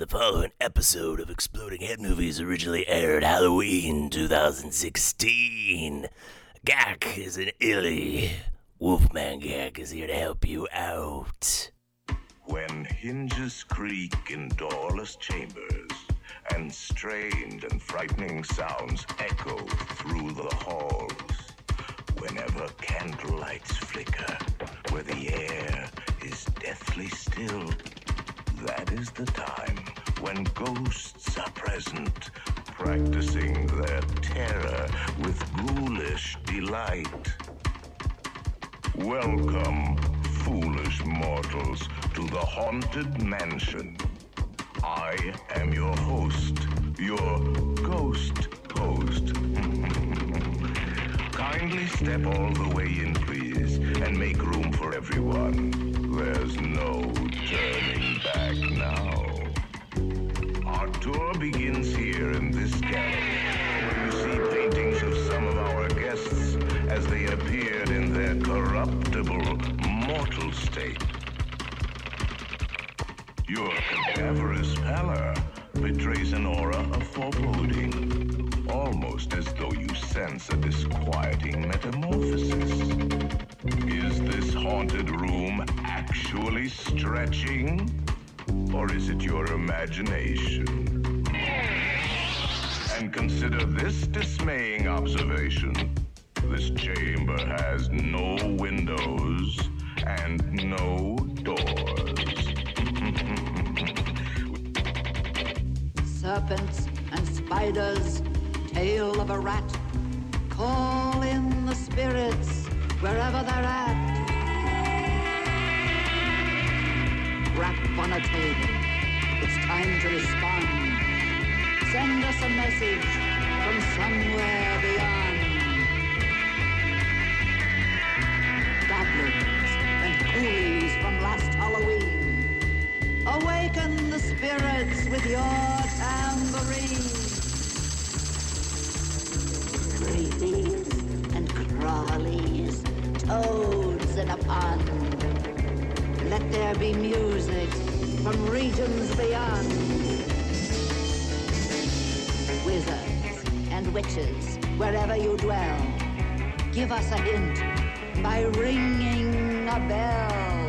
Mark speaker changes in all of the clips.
Speaker 1: The following episode of Exploding Head Movies originally aired Halloween 2016. Gak is an illy. Wolfman Gak is here to help you out.
Speaker 2: When hinges creak in doorless chambers, and strange and frightening sounds echo through the halls, whenever candlelights flicker, where the air is deathly still, that is the time when ghosts are present, practicing their terror with ghoulish delight. Welcome, foolish mortals, to the Haunted Mansion. I am your host, your ghost host. Kindly step all the way in, please, and make room for everyone. There's no turning back now. Our tour begins here in this gallery, where you see paintings of some of our guests as they appeared in their corruptible, mortal state. Your cadaverous pallor betrays an aura of foreboding, almost as though you sense a disquieting metamorphosis. Is this haunted room actually stretching? Or is it your imagination? And consider this dismaying observation. This chamber has no windows and no doors.
Speaker 3: serpents and spiders, tail of a rat. Call in the spirits wherever they're at. Rap on a table. It's time to respond. Send us a message from somewhere beyond. Goblins and ghoulies from last Halloween. Awaken the spirits with your tambourine. Creepies and crawlies, toads in a pond. Let there be music from regions beyond. Wizards and witches, wherever you dwell, give us a hint by ringing a bell.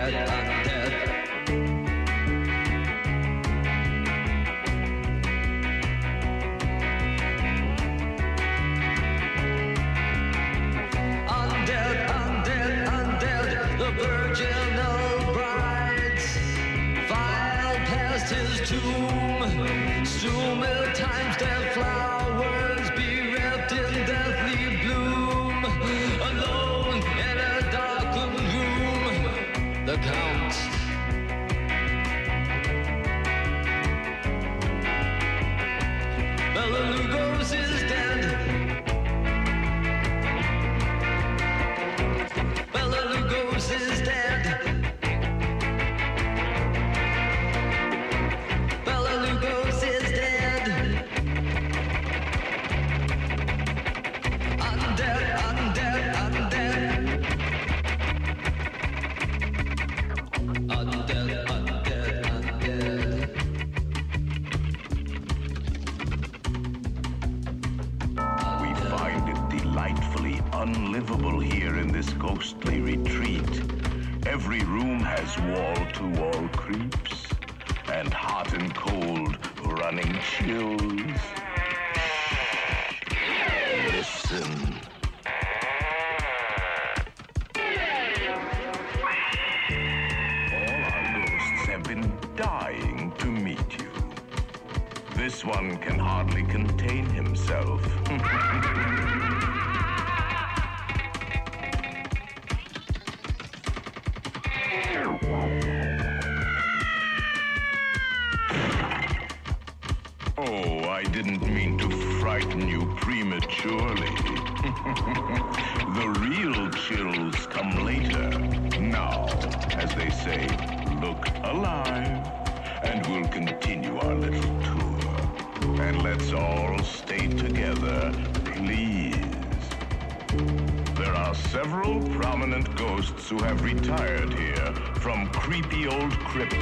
Speaker 4: Undead, undead,
Speaker 2: who have retired here from creepy old crypts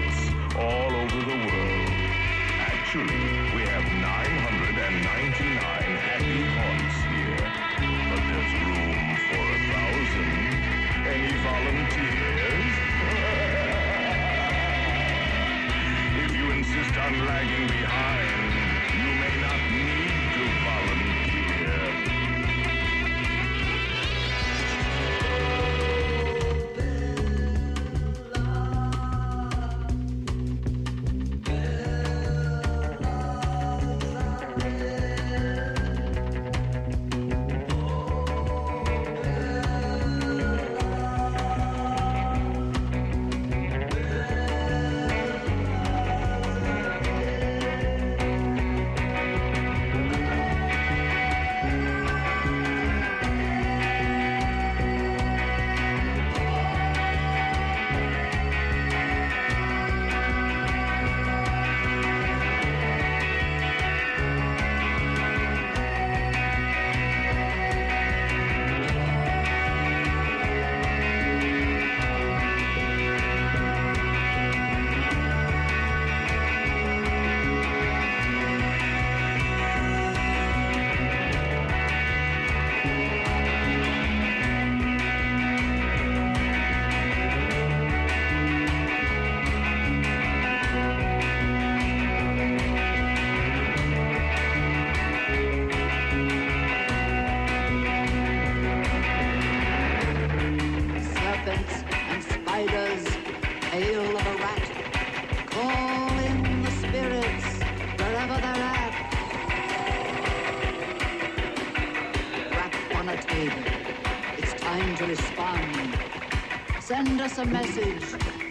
Speaker 2: a
Speaker 3: message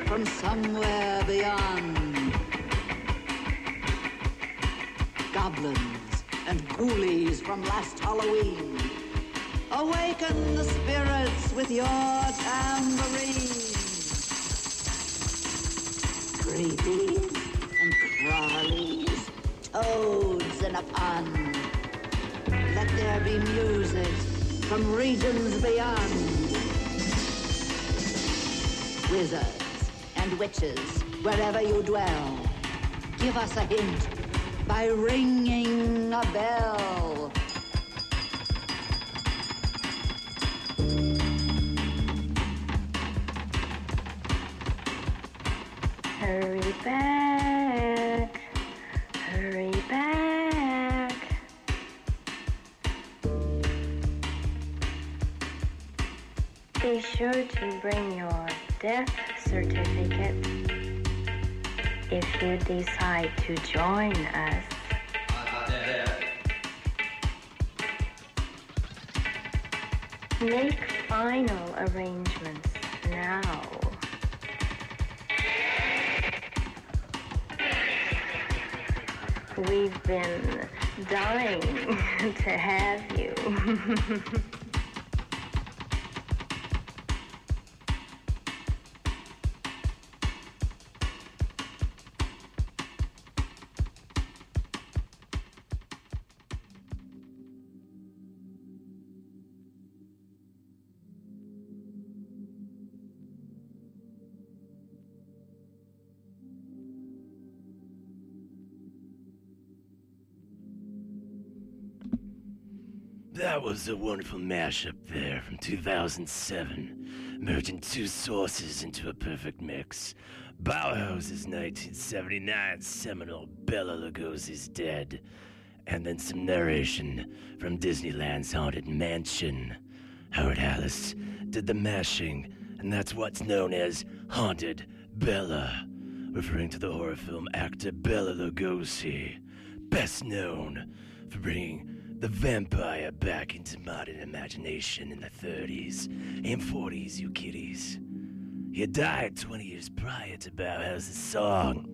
Speaker 3: from somewhere beyond. Goblins and ghoulies from last Halloween. Awaken the spirits with your tambourine. Creepies and crawlies, toads in a pond. Let there be music from regions beyond. Wizards and witches, wherever you dwell, give us a hint by ringing a bell.
Speaker 5: Certificate if you decide to join us. Make final arrangements now. We've been dying to have you.
Speaker 1: was a wonderful mashup there from 2007, merging two sources into a perfect mix. Bauhaus's 1979 seminal Bela Lugosi's Dead, and then some narration from Disneyland's Haunted Mansion. Howard Hallis did the mashing, and that's what's known as Haunted Bella, referring to the horror film actor Bela Lugosi, best known for bringing the vampire back into modern imagination in the 30s and 40s, you kiddies. He had died 20 years prior to Bauhaus's song,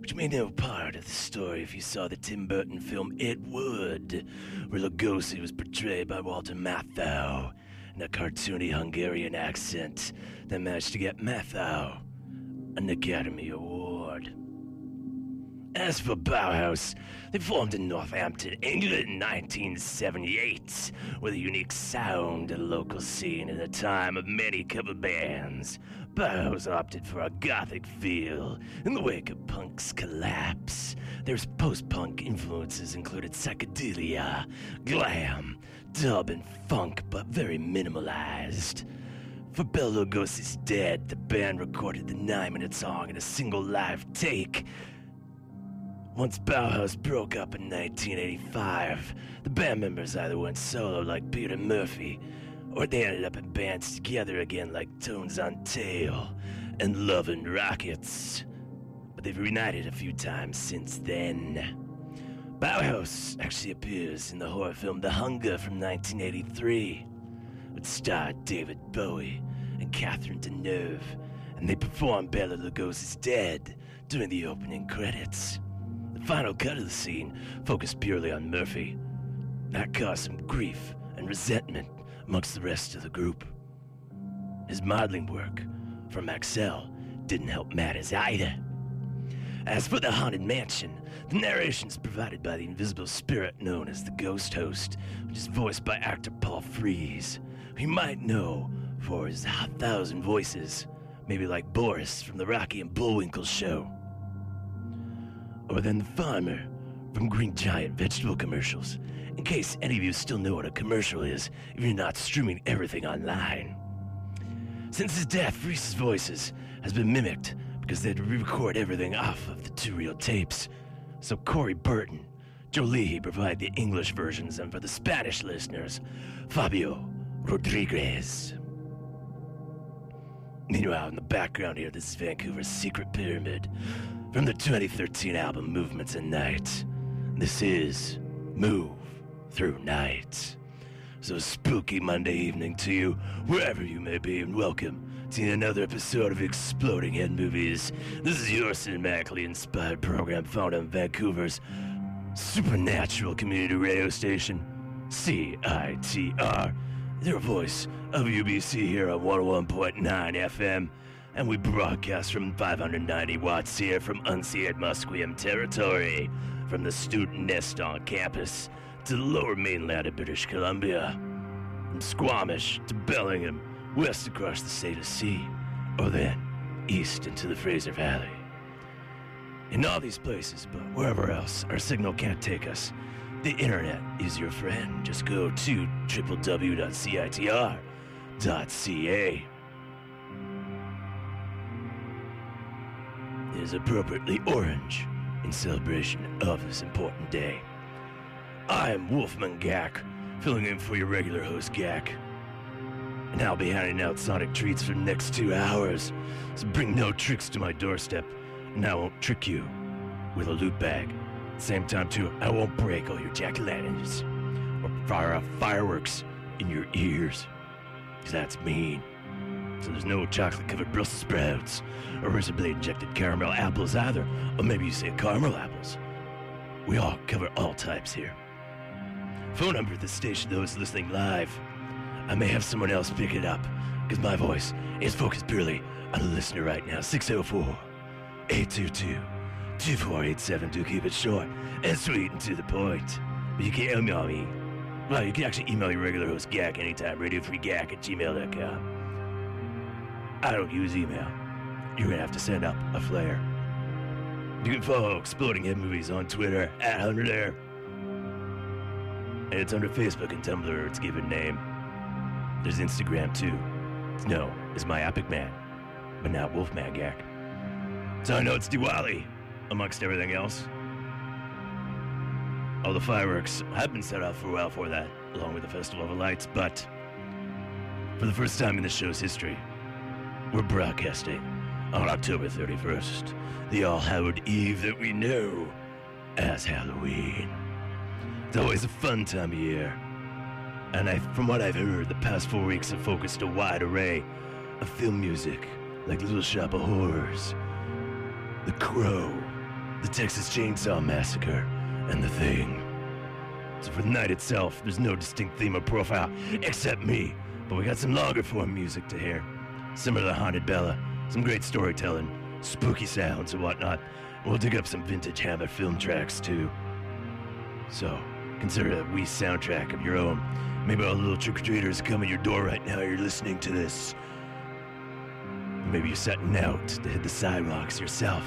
Speaker 1: which made no part of the story if you saw the Tim Burton film Ed Wood, where Lugosi was portrayed by Walter Matthau in a cartoony Hungarian accent that managed to get Matthau an Academy Award. As for Bauhaus, they formed in Northampton, England in 1978 with a unique sound and local scene in a time of many cover bands. Bauhaus opted for a gothic feel in the wake of punk's collapse. Their post-punk influences included psychedelia, glam, dub, and funk, but very minimalized. For Bela Lugosi's Dead, the band recorded the nine-minute song in a single live take. Once Bauhaus broke up in 1985, the band members either went solo like Peter Murphy, or they ended up in bands together again like Tones on Tail and Love and Rockets. But they've reunited a few times since then. Bauhaus actually appears in the horror film The Hunger from 1983, which starred David Bowie and Catherine Deneuve, and they performed Bela Lugosi's Dead during the opening credits. The final cut of the scene focused purely on Murphy. That caused some grief and resentment amongst the rest of the group. His modeling work for Maxell didn't help matters either. As for the Haunted Mansion, the narration is provided by the invisible spirit known as the Ghost Host, which is voiced by actor Paul Frees, who you might know for his thousand voices, maybe like Boris from the Rocky and Bullwinkle show or than the farmer from Green Giant vegetable commercials, in case any of you still know what a commercial is if you're not streaming everything online. Since his death, Frees's voices has been mimicked because they had to re-record everything off of the two reel tapes. So Corey Burton, Joe Leahy provide the English versions, and for the Spanish listeners, Fabio Rodriguez. Meanwhile, in the background here, this is Vancouver's Secret Pyramid from the 2013 album Movements and Night. This is Move Through Night. So, spooky Monday evening to you, wherever you may be, and welcome to another episode of Exploding Head Movies. This is your cinematically inspired program found on Vancouver's supernatural community radio station, CITR their voice of UBC here on 101.9 FM, and we broadcast from 590 watts here from unceded Musqueam territory, from the student nest on campus to the lower mainland of British Columbia, from Squamish to Bellingham, west across the Salish Sea, or then east into the Fraser Valley. In all these places, but wherever else our signal can't take us, the internet is your friend. Just go to www.citr.ca. is appropriately orange in celebration of this important day. I am Wolfman Gak, filling in for your regular host Gak. And I'll be handing out sonic treats for the next two hours. So bring no tricks to my doorstep, and I won't trick you with a loot bag. Same time, too, I won't break all your jack o' lanterns or fire off fireworks in your ears. Because that's mean. So there's no chocolate covered Brussels sprouts or razor blade injected caramel apples either. Or maybe you say caramel apples. We all cover all types here. Phone number of the station, though, is listening live. I may have someone else pick it up because my voice is focused purely on the listener right now. 604 822 2487 to keep it short and sweet and to the point. But you can email me. Well, you can actually email your regular host Gak anytime, Radio Free radiofreegak at gmail.com. I don't use email. You're gonna have to send up a flare. You can follow Exploding Head Movies on Twitter at Hunter there. And it's under Facebook and Tumblr, its given name. There's Instagram too. No, it's my Epic Man, but not Wolfman Gak. So I know it's Diwali, amongst everything else. All the fireworks have been set off for a while for that, along with the Festival of Lights, but for the first time in the show's history, we're broadcasting on October 31st, the All Hallowed Eve that we know as Halloween. It's always a fun time of year. And I, from what I've heard, the past four weeks have focused a wide array of film music, like Little Shop of Horrors, The Crow, The Texas Chainsaw Massacre, and The Thing. So for the night itself, there's no distinct theme or profile except me, but we got some longer form music to hear, similar to Haunted Bella, some great storytelling, spooky sounds and whatnot. We'll dig up some vintage Hammer film tracks too. So, consider a wee soundtrack of your own. Maybe all the little trick-or-treaters come in your door right now, you're listening to this. Maybe you're setting out to hit the sidewalks yourself.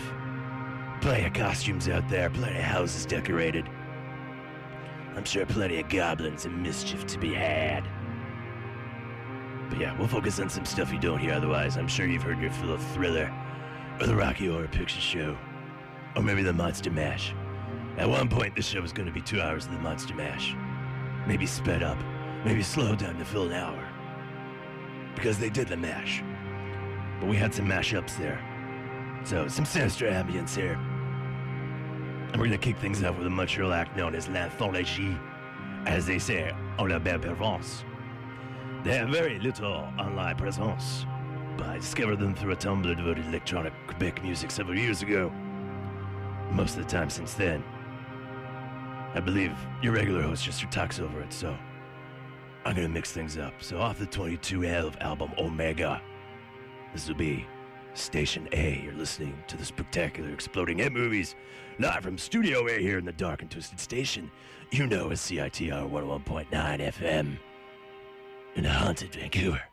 Speaker 1: Plenty of costumes out there, plenty of houses decorated. I'm sure plenty of goblins and mischief to be had. But yeah, we'll focus on some stuff you don't hear otherwise. I'm sure you've heard your fill of Thriller, or the Rocky Horror Picture Show, or maybe the Monster Mash. At one point, this show was going to be two hours of the Monster Mash. Maybe sped up, maybe slowed down to fill an hour. Because they did the mash. But we had some mashups there. So, some sinister ambience here. And we're gonna kick things off with a Montreal act known as l'anthologie, as they say en la belle Provence. They have very little online presence, but I discovered them through a Tumblr devoted to electronic Quebec music several years ago. Most of the time since then, I believe your regular host just talks over it, so I'm gonna mix things up. So off the 2212 album Omega, this will be Station A. You're listening to the spectacular Exploding Head Movies live from Studio A here in the dark and twisted station. You know as CITR 101.9 FM in the haunted Vancouver.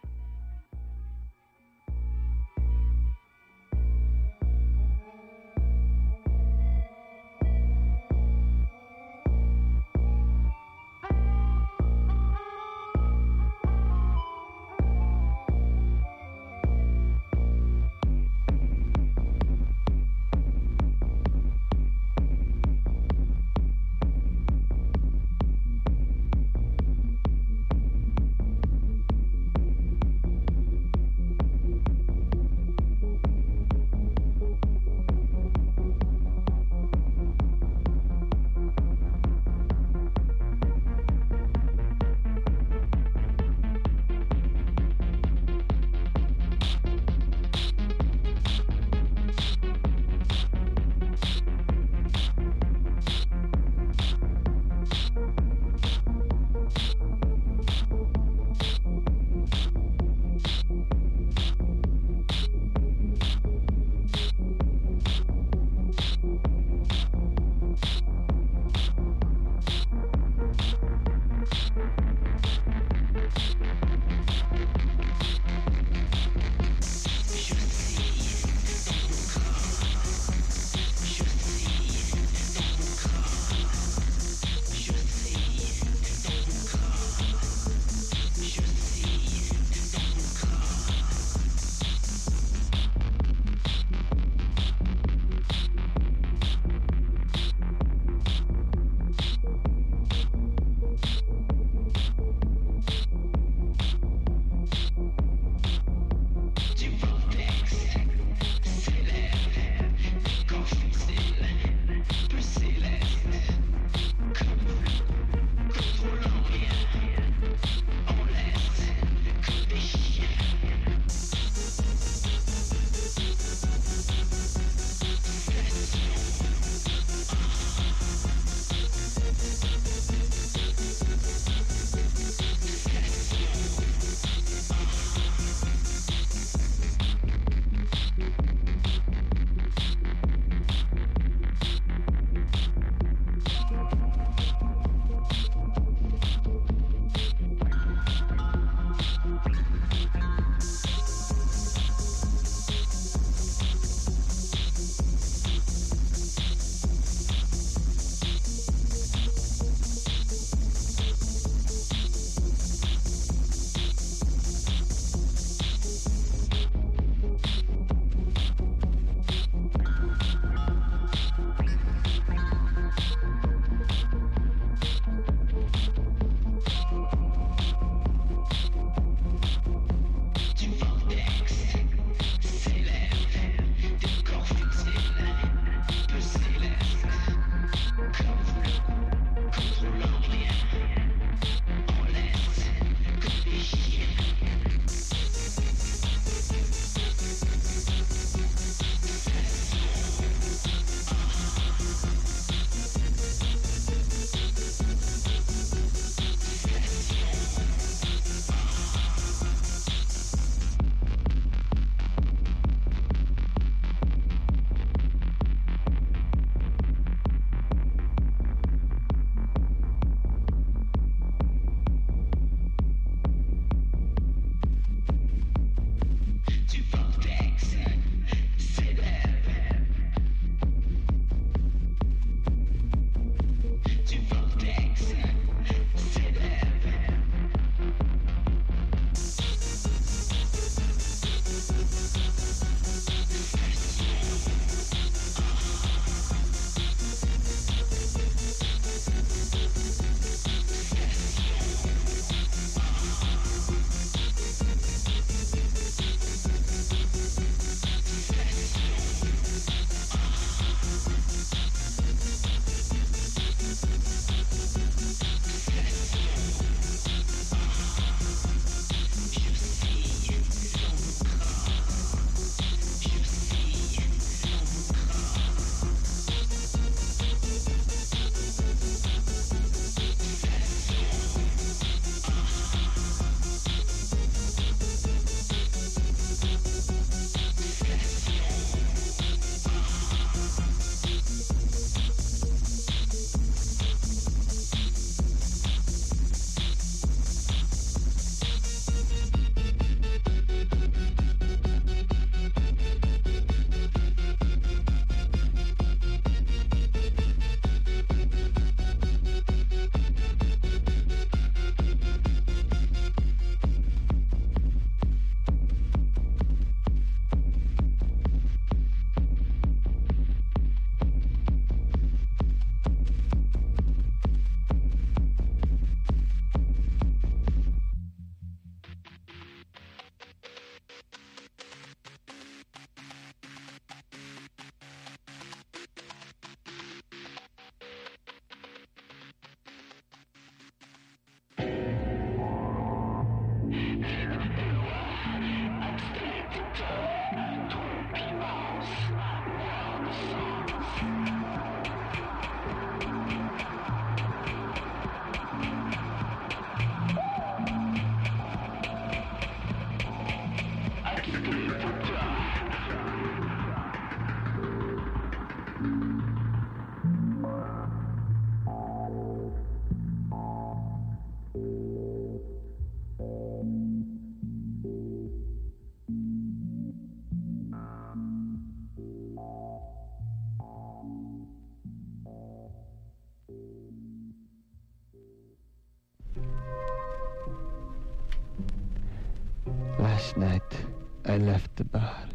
Speaker 6: Night, I left the bar.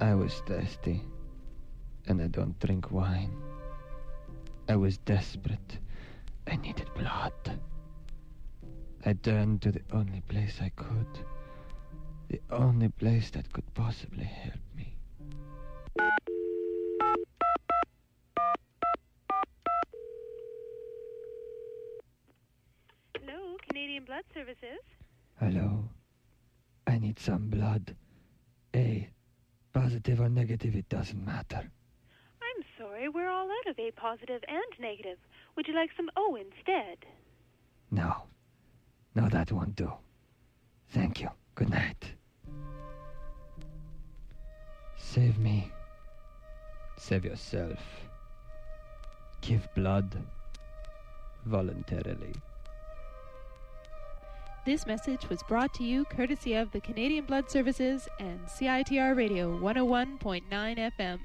Speaker 6: I was thirsty, and I don't drink wine. I was desperate. I needed blood. I turned to the only place I could. The only place that could possibly help me.
Speaker 7: Hello, Canadian Blood Services.
Speaker 6: Hello? I need some blood. A. Positive or negative, it doesn't matter.
Speaker 7: I'm sorry, we're all out of A positive and negative. Would you like some O instead?
Speaker 6: No. No, that won't do. Thank you. Good night. Save me. Save yourself. Give blood. Voluntarily.
Speaker 8: This message was brought to you courtesy of the Canadian Blood Services and CITR Radio 101.9 FM.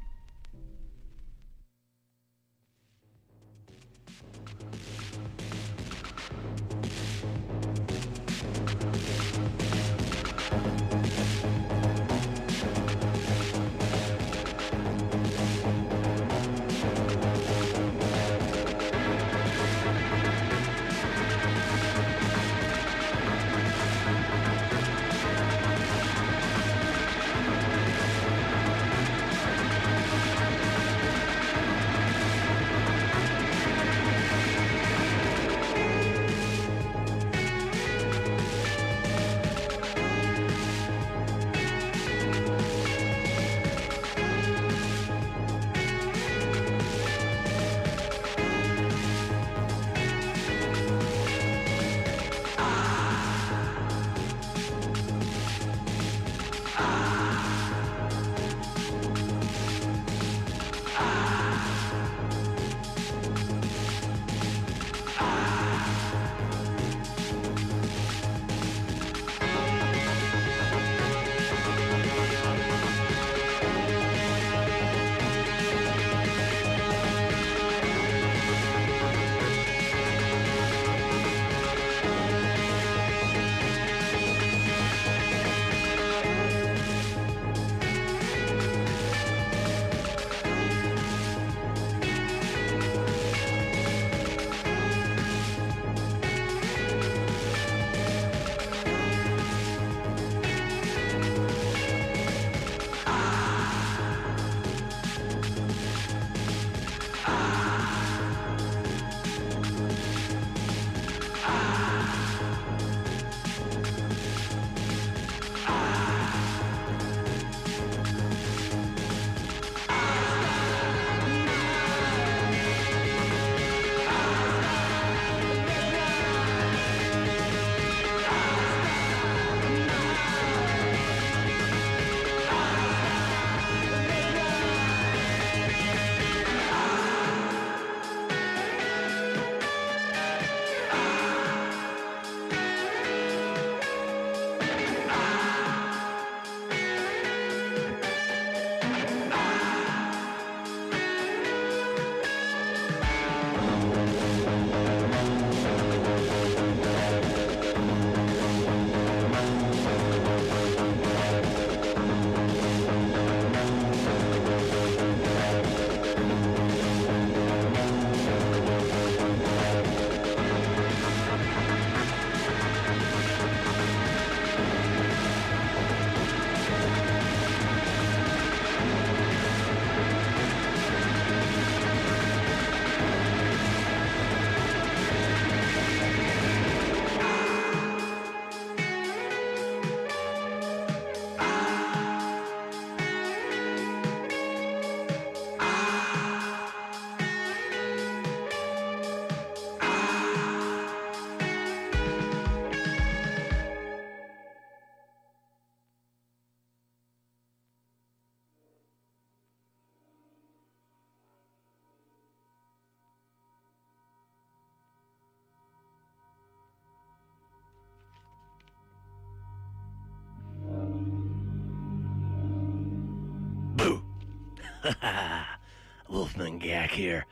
Speaker 1: Wolfman Gak here.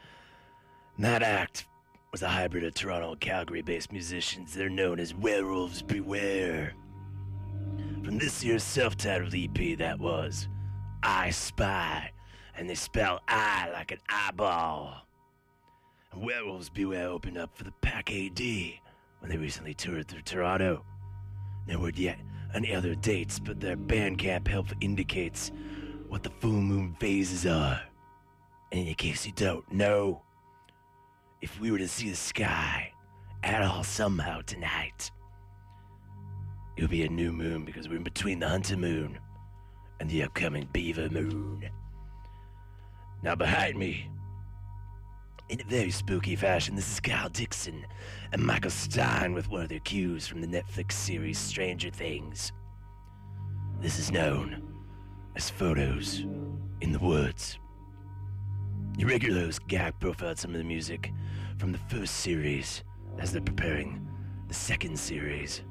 Speaker 1: That act was a hybrid of Toronto and Calgary based musicians. They're known as Werewolves Beware. from this year's self-titled EP that was I Spy, and they spell I like an eyeball. And Werewolves Beware opened up for the Pack AD when they recently toured through Toronto. No word yet on any other dates, but their Bandcamp help indicates what the full moon phases are. And in case you don't know, if we were to see the sky at all somehow tonight, it would be a new moon because we're in between the Hunter moon and the upcoming Beaver moon. Now, behind me, in a very spooky fashion, this is Kyle Dixon and Michael Stein with one of their cues from the Netflix series Stranger Things. This is known as Photos in the Woods. Your regular host Gak profiled some of the music from the first series as they're preparing the second series.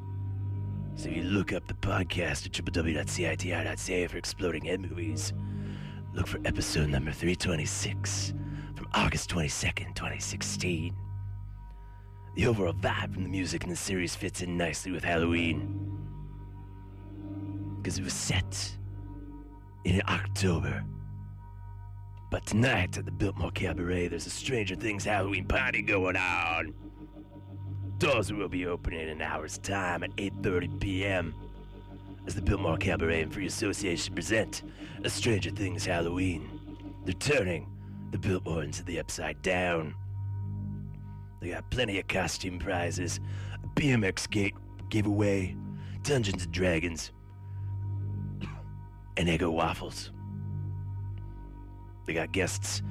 Speaker 1: So if you look up the podcast at www.citr.ca for Exploding Head Movies. Look for episode number 326 from August 22nd, 2016. The overall vibe from the music in the series fits in nicely with Halloween. Because it was set in October. But tonight at the Biltmore Cabaret, there's a Stranger Things Halloween party going on. Doors will be opening in an hour's time at 8.30 p.m. As the Biltmore Cabaret and Free Association present a Stranger Things Halloween. They're turning the Biltmore into the Upside Down. They got plenty of costume prizes, a BMX gate giveaway, Dungeons and Dragons, and Eggo waffles. They got guests,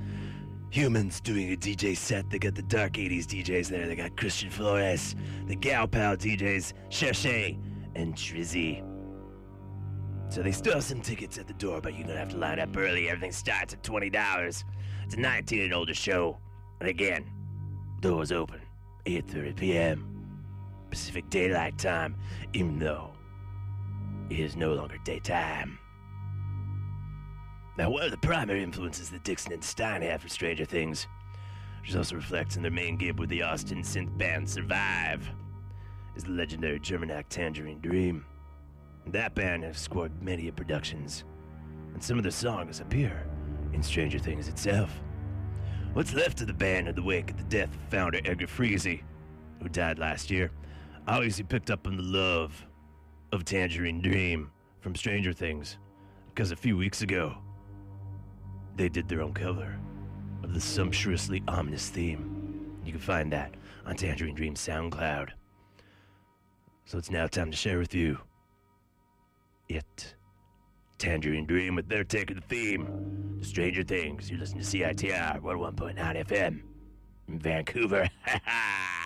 Speaker 1: humans doing a DJ set. They got the Dark 80s DJs there. They got Christian Flores, the Gal Pal DJs, Cherche, and Trizzy. So they still have some tickets at the door, but you're gonna have to line up early. Everything starts at $20. It's a 19 and older show. And again, doors open 8.30 p.m. Pacific Daylight Time, even though it is no longer daytime. Now, one of the primary influences that Dixon and Stein have for Stranger Things, which also reflects in their main gig with the Austin synth band Survive, is the legendary German act Tangerine Dream. That band has scored many productions, and some of their songs appear in Stranger Things itself. What's left of the band in the wake of the death of founder Edgar Froese, who died last year, obviously picked up on the love of Tangerine Dream from Stranger Things, because a few weeks ago, they did their own cover of the sumptuously ominous theme. You can find that on Tangerine Dream SoundCloud. So it's now time to share with you it. Tangerine Dream with their take of the theme. to Stranger Things. You listen to CITR 101.9 FM in Vancouver.
Speaker 9: Thursday,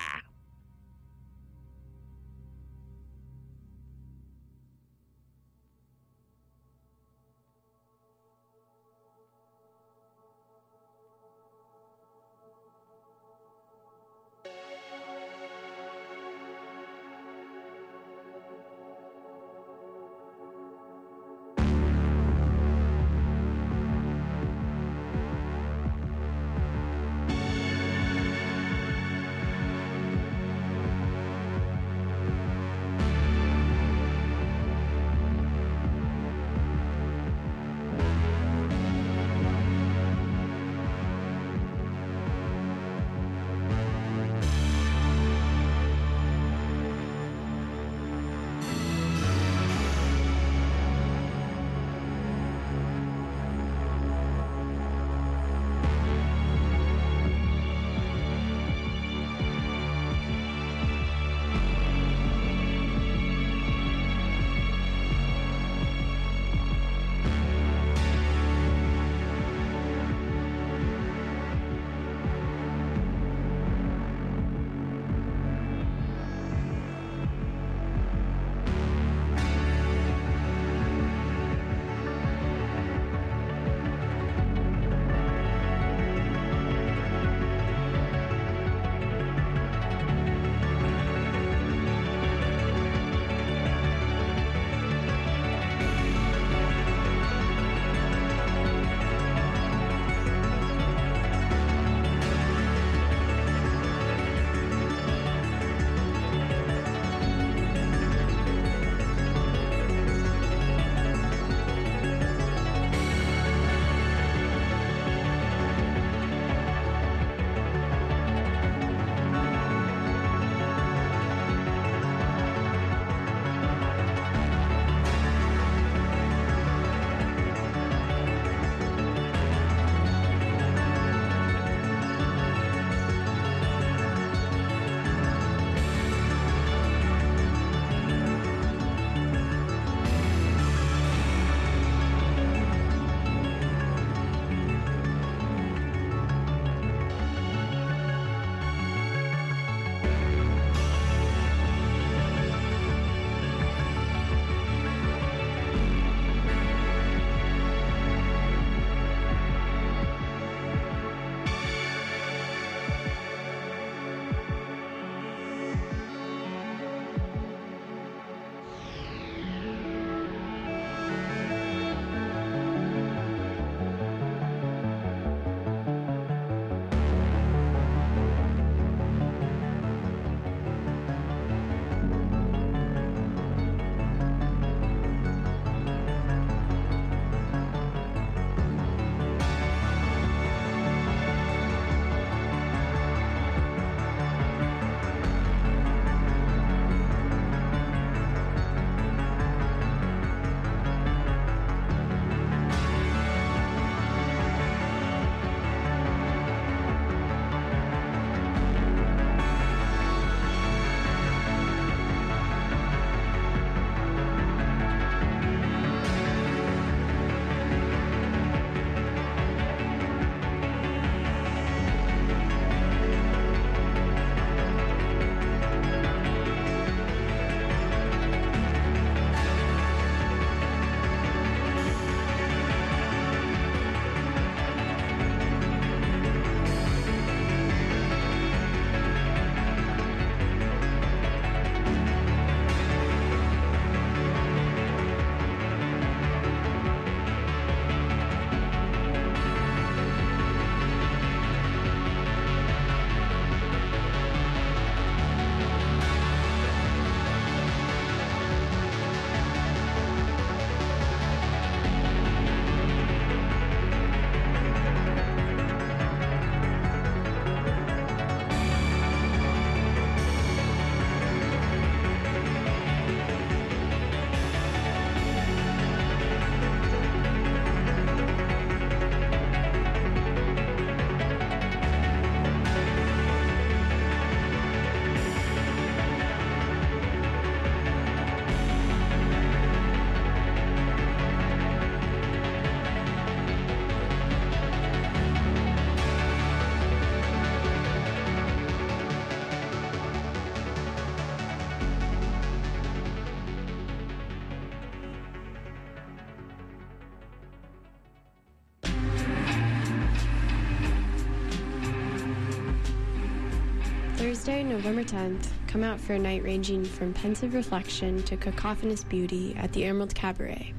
Speaker 9: November 10th, come out for a night ranging from pensive reflection to cacophonous beauty at the Emerald Cabaret.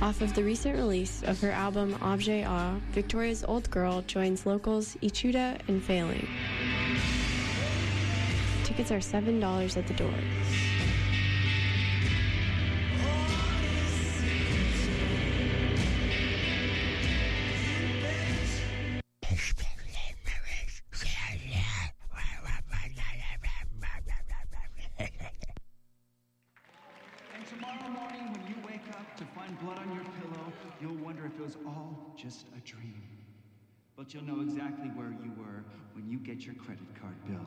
Speaker 9: Off of the recent release of her album Objet A, Victoria's Old Girl joins locals Ichuda and Failing. Tickets are $7 at the door.
Speaker 10: To find blood on your pillow, you'll wonder if it was all just a dream. But you'll know exactly where you were when you get your credit card bill.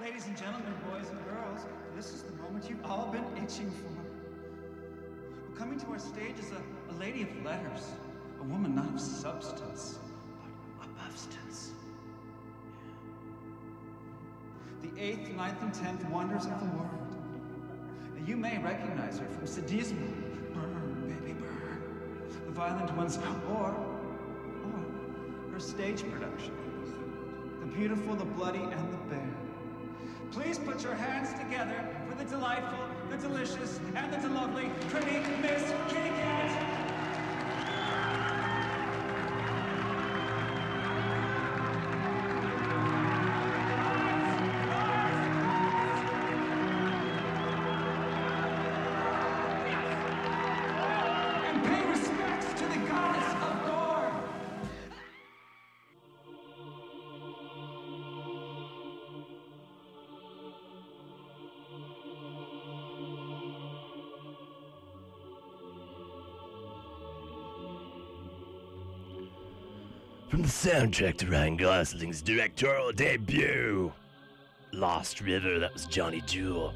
Speaker 10: Ladies and gentlemen, boys and girls, this is the moment you've all been itching for. Coming to our stage is a, a lady of letters, a woman not of substance, but of substance. The eighth, ninth, and tenth wonders of the world. You may recognize her from Sadismo, Burn, Baby Burn, the violent ones, or, or her stage production, The Beautiful, the Bloody, and the bare. Please put your hands together for the delightful, the delicious, and the lovely, pretty Miss Kitty Cat.
Speaker 1: From the soundtrack to Ryan Gosling's directorial debut, Lost River, that was Johnny Jewel.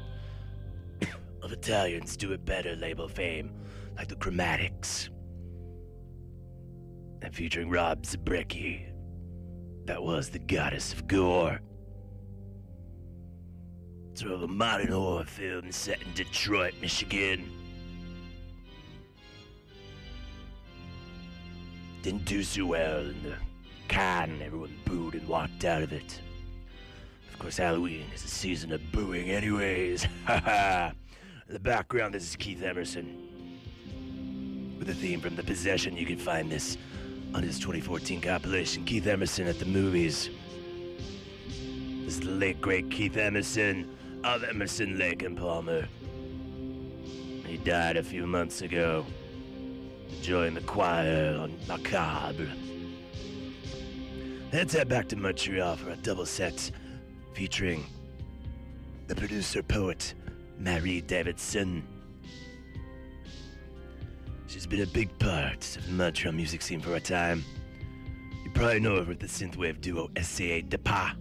Speaker 1: of Italians do it better label fame, like the Chromatics. And featuring Rob Zabrecky, that was the goddess of gore. Sort of a modern horror film set in Detroit, Michigan. Didn't do so well in the con. Everyone booed and walked out of it. Of course, Halloween is a season of booing, anyways. Ha ha! In the background, this is Keith Emerson. With a theme from The Possession, you can find this on his 2014 compilation, Keith Emerson at the Movies. This is the late, great Keith Emerson of Emerson, Lake and Palmer. He died a few months ago. Join the choir on Macabre. Let's head back to Montreal for a double set featuring the producer poet Marie Davidson. She's been a big part of the Montreal music scene for a time. You probably know her with the synthwave duo Essaie Pas.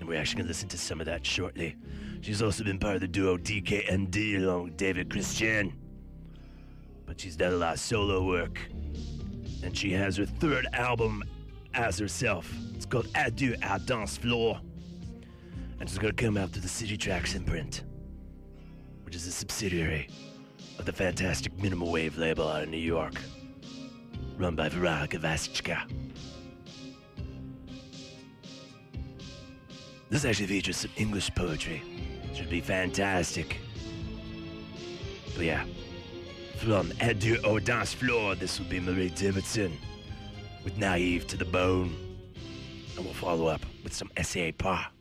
Speaker 1: And we're actually gonna listen to some of that shortly. She's also been part of the duo DKMD along with David Kristian but she's done a lot of solo work. And she has her third album as herself. It's called Adieu au Dance Floor. And it's gonna come out through the Cititrax imprint, which is a subsidiary of the fantastic Minimal Wave label out of New York, run by Veronica Vasicka. This actually features some English poetry. Should be fantastic. But yeah, from Adieu au Dance Floor, this will be Marie Davidson with Naive to the Bone. And we'll follow up with some
Speaker 11: Essaie Pas.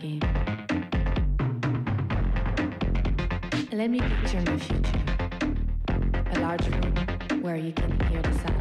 Speaker 11: Game. Let me picture my future. A large room where you can hear the silence.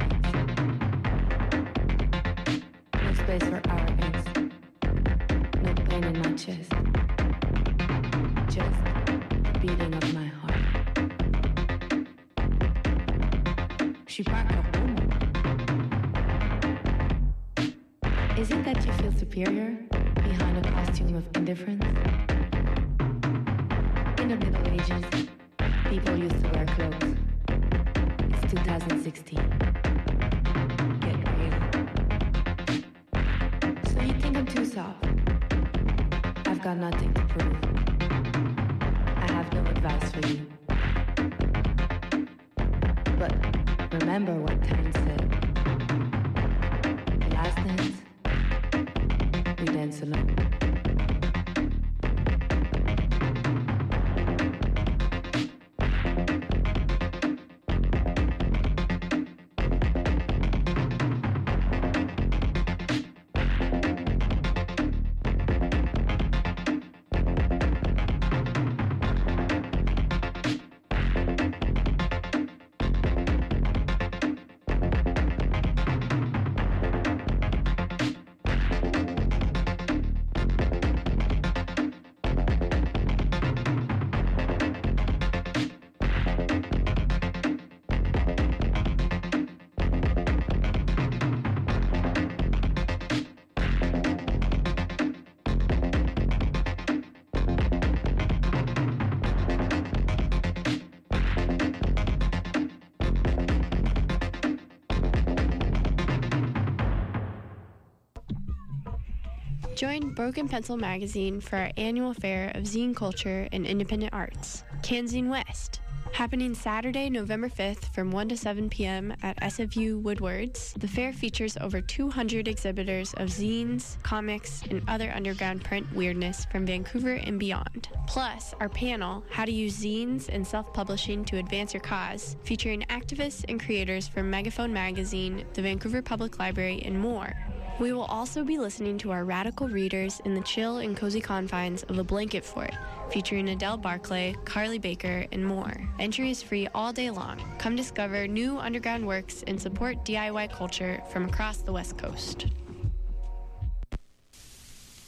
Speaker 9: Join Broken Pencil Magazine for our annual fair of zine culture and independent arts, Canzine West. Happening Saturday, November 5th from 1 to 7 p.m. at SFU Woodwards, the fair features over 200 exhibitors of zines, comics, and other underground print weirdness from Vancouver and beyond. Plus, our panel, How to Use Zines and Self Publishing to Advance Your Cause, featuring activists and creators from Megaphone Magazine, the Vancouver Public Library, and more. We will also be listening to our radical readers in the chill and cozy confines of the Blanket Fort, featuring Adele Barclay, Carly Baker, and more. Entry is free all day long. Come discover new underground works and support DIY culture from across the West Coast.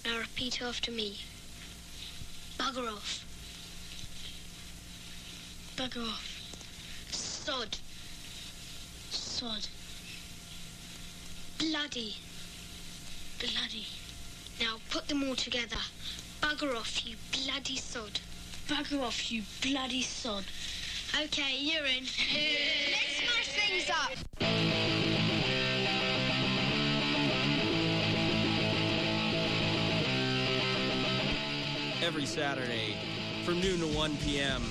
Speaker 12: Now repeat after me. Bugger off. Bugger off. Sod. Sod. Bloody. Bloody. Now put them all together. Bugger off, you bloody sod. Bugger off, you bloody sod. Okay, you're in. Let's smash things up.
Speaker 13: Every Saturday from noon to 1 p.m.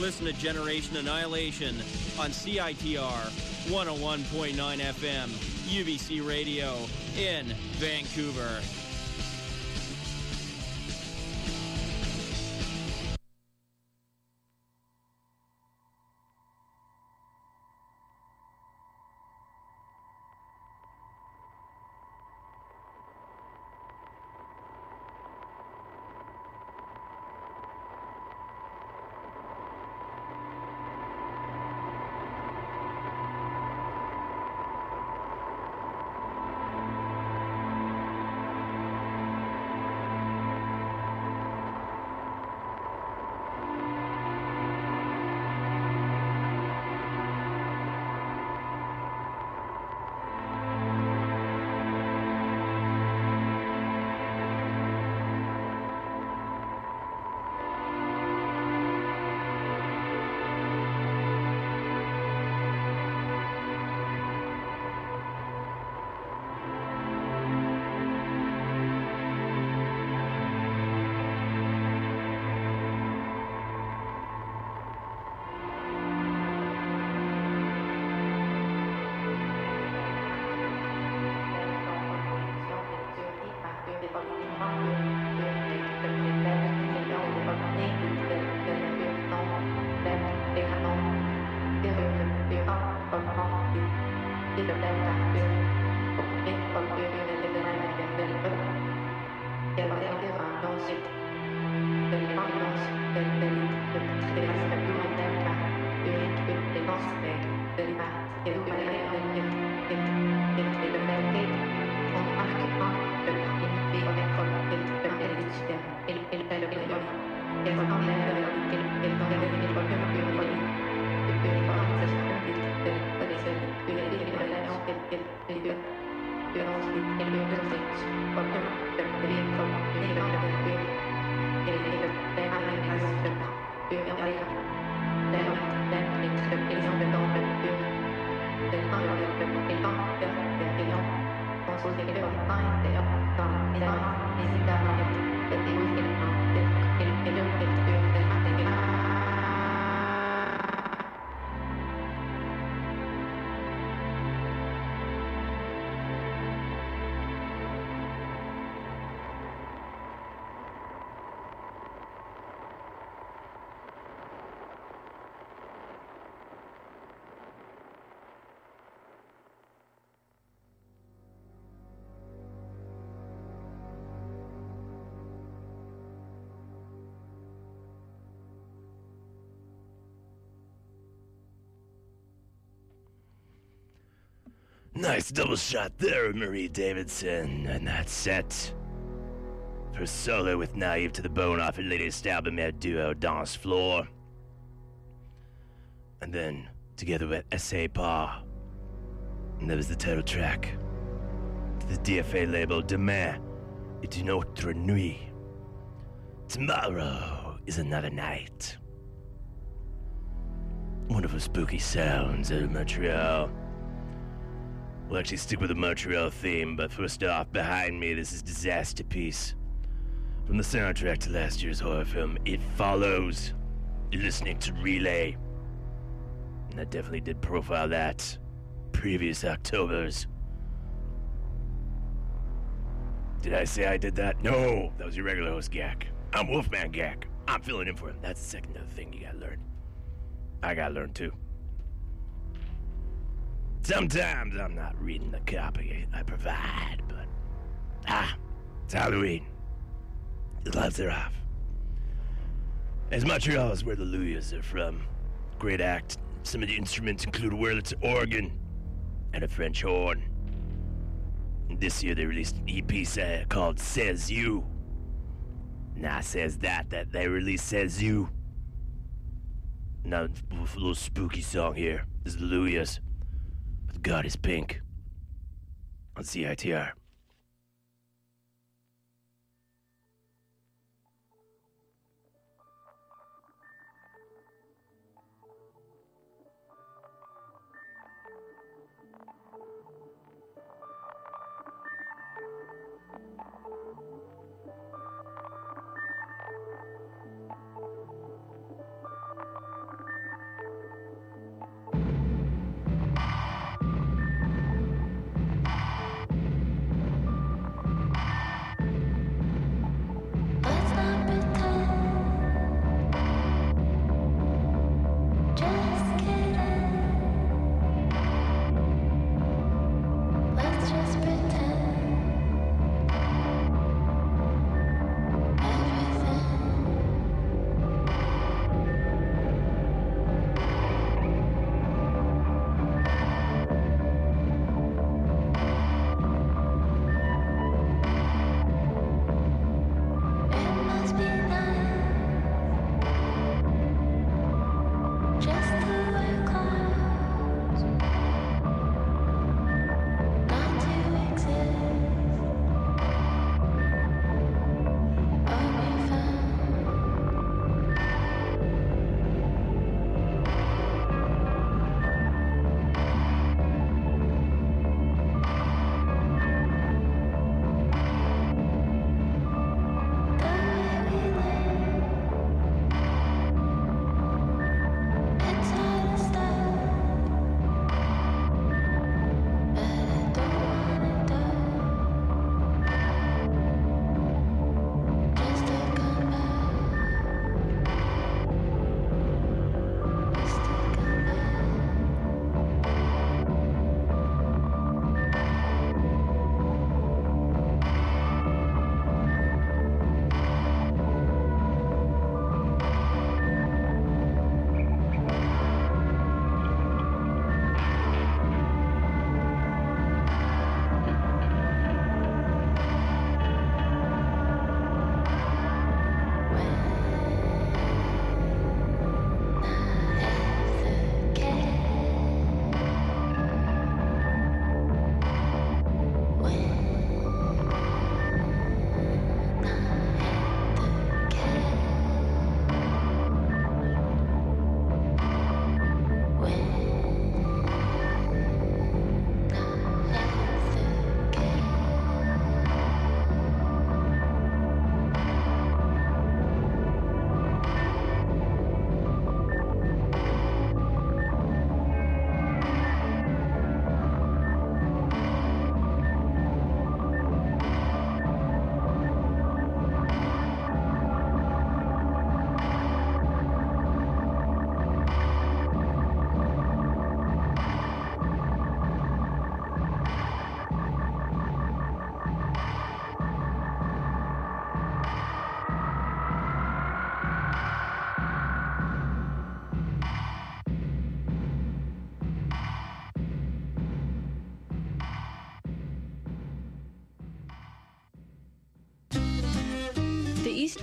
Speaker 13: Listen to Generation Annihilation on CITR 101.9 FM, UBC Radio in Vancouver.
Speaker 1: Nice double shot there, Marie Davidson, and that's set. For solo with Naive to the Bone off her latest album, her duo Dance Floor. And then, together with Essaie Pas. And that was the title track. To the DFA label Demain est une autre nuit. Tomorrow is another night. Wonderful spooky sounds of Montreal. We'll actually stick with the Montreal theme, but first off, behind me, this is Disasterpeace. From the soundtrack to last year's horror film, It Follows. You're listening to Relay. And I definitely did profile that previous Octobers. Did I say I did that? No, that was your regular host, Gak. I'm Wolfman Gak. I'm filling in for him. That's the second thing you gotta learn. I gotta learn too. Sometimes I'm not reading the copy I provide, but ah, it's Halloween. The lights are off. As Montreal is where the Luyas are from. Great act. Some of the instruments include a Wurlitzer organ and a French horn. And this year they released an EP called Says You. Nah, says that, that they released Says You. Now, a little spooky song here. This is the Luyas. God is pink on CITR.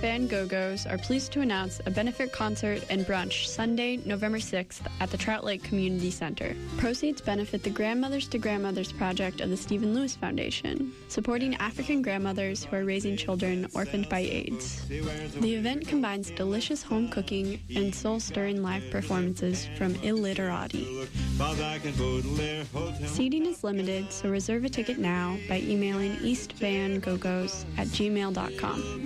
Speaker 9: Band Go Go's are pleased to announce a benefit concert and brunch Sunday, November 6th at the Trout Lake Community Center. Proceeds benefit the Grandmothers to Grandmothers project of the Stephen Lewis Foundation, supporting African grandmothers who are raising children orphaned by AIDS. The event combines delicious home cooking and soul stirring live performances from Illiterati. Seating is limited, so reserve a ticket now by emailing eastvangogos at gmail.com.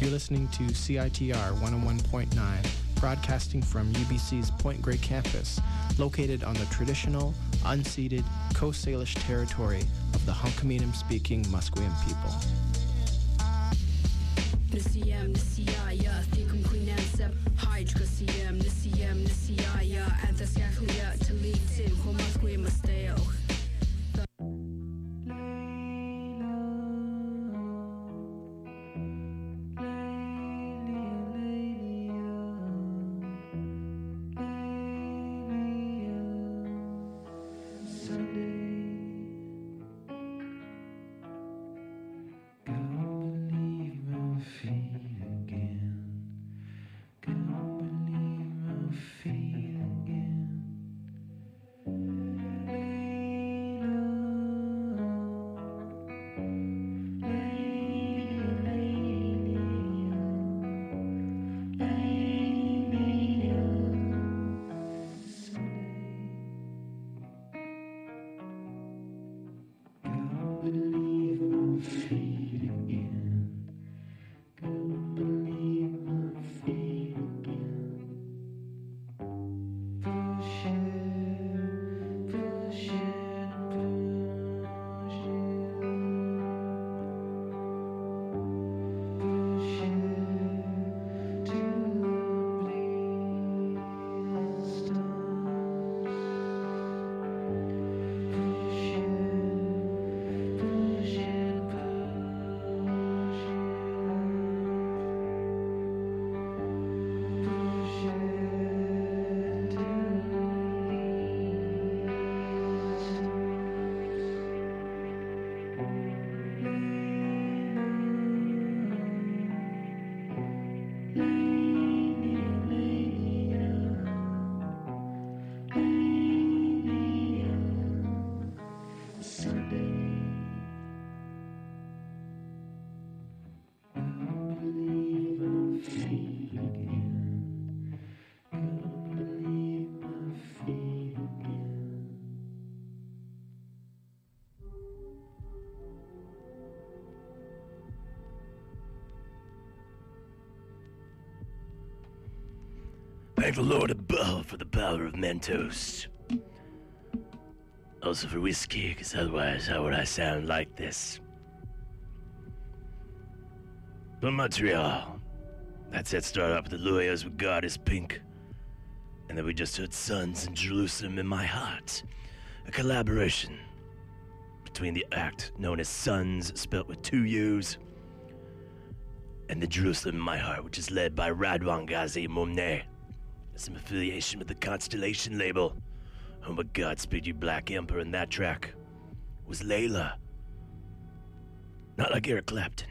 Speaker 14: You're listening to CITR 101.9, broadcasting from UBC's Point Grey campus, located on the traditional, unceded Coast Salish territory of the Hunkaminam speaking Musqueam people.
Speaker 1: Thank the Lord above for the power of Mentos. Also for whiskey, because otherwise, how would I sound like this? From Montreal. That set started off with the Luyas with God is Pink. And then we just heard Suuns in Jerusalem in My Heart. A collaboration between the act known as Suuns, spelt with two U's, and the Jerusalem in My Heart, which is led by Radwan Ghazi Moumneh. Some affiliation with the Constellation label. Oh my Godspeed You Black Emperor in that track was Layla. Not like Eric Clapton.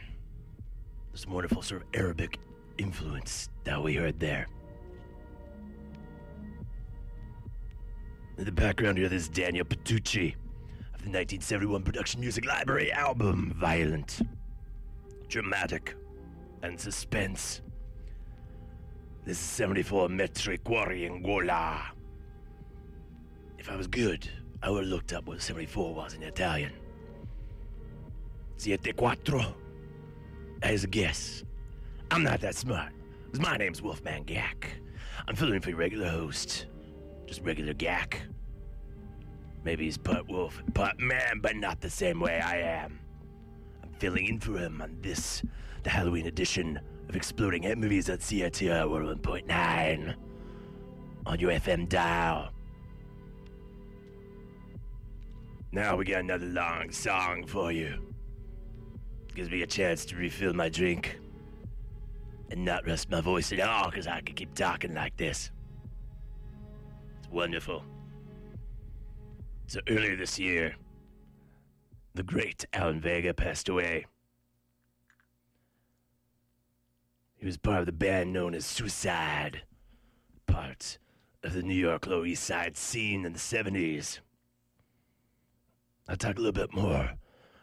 Speaker 1: Some wonderful sort of Arabic influence that we heard there. In the background here, there's Daniel Petrucci of the 1971 Production Music Library album Violent, Dramatic, and Suspense. This is 74 metric quarrying Gola. If I was good, I would have looked up what 74 was in Italian. Siete quattro? As a guess. I'm not that smart. my name's Wolfman Gak. I'm filling in for your regular host. Just regular Gak. Maybe he's part wolf, part man, but not the same way I am. I'm filling in for him on this, the Halloween edition of Exploding Head Movies at CITR 101.9 on your FM dial. Now we got another long song for you. Gives me a chance to refill my drink and not rest my voice at all because I could keep talking like this. It's wonderful. So earlier this year, the great Alan Vega passed away. He was part of the band known as Suicide, part of the New York Lower East Side scene in the 70s. I'll talk a little bit more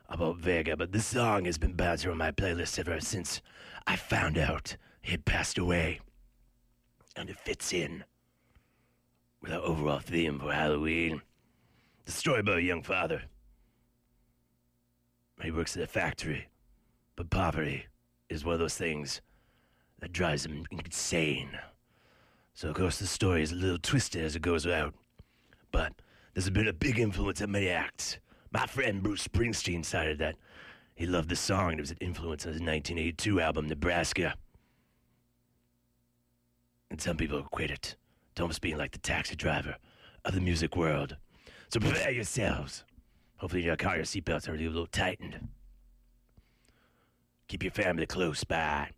Speaker 1: about Vega, but this song has been bouncing on my playlist ever since I found out he had passed away. And it fits in with our overall theme for Halloween. The story about a young father. He works at a factory, but poverty is one of those things that drives him insane. So, of course, the story is a little twisted as it goes out. But there's been a big influence on many acts. My friend Bruce Springsteen cited that he loved the song and it was an influence on his 1982 album, Nebraska. And some people equate it to almost being like the taxi driver of the music world. So prepare yourselves. Hopefully, your car, your seatbelts are a little tightened. Keep your family close by.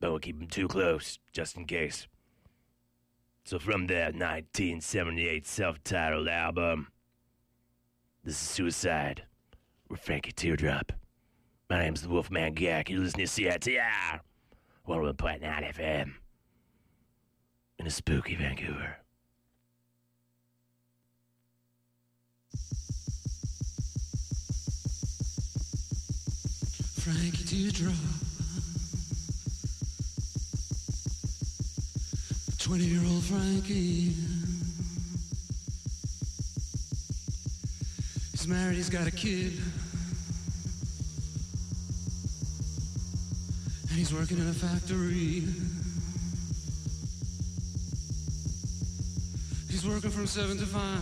Speaker 1: Don't keep them too close, just in case. So, from their 1978 self titled album, this is Suicide with Frankie Teardrop. My name's the Wolfman Gak. You're listening to CITR 101.9 FM in a spooky Vancouver.
Speaker 15: Frankie Teardrop. Twenty year old Frankie. He's married, he's got a kid. And he's working in a factory. He's working from seven to five.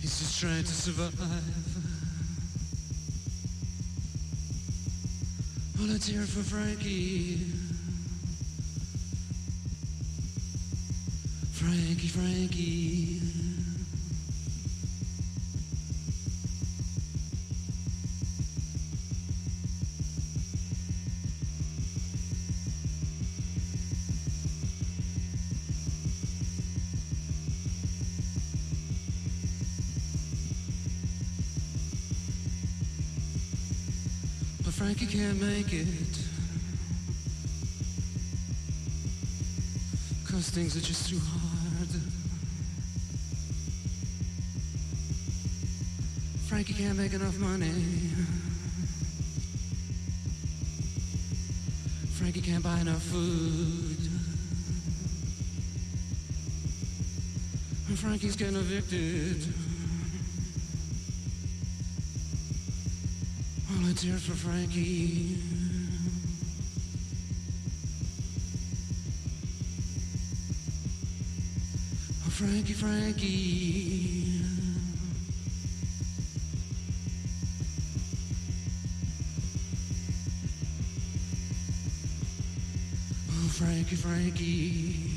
Speaker 15: He's just trying to survive. It for Frankie. Frankie, Frankie. Frankie can't make it. Cause things are just too hard. Frankie can't make enough money. Frankie can't buy enough food. And Frankie's getting evicted. It for Frankie. Oh, Frankie, Frankie. Oh, Frankie, Frankie. Frankie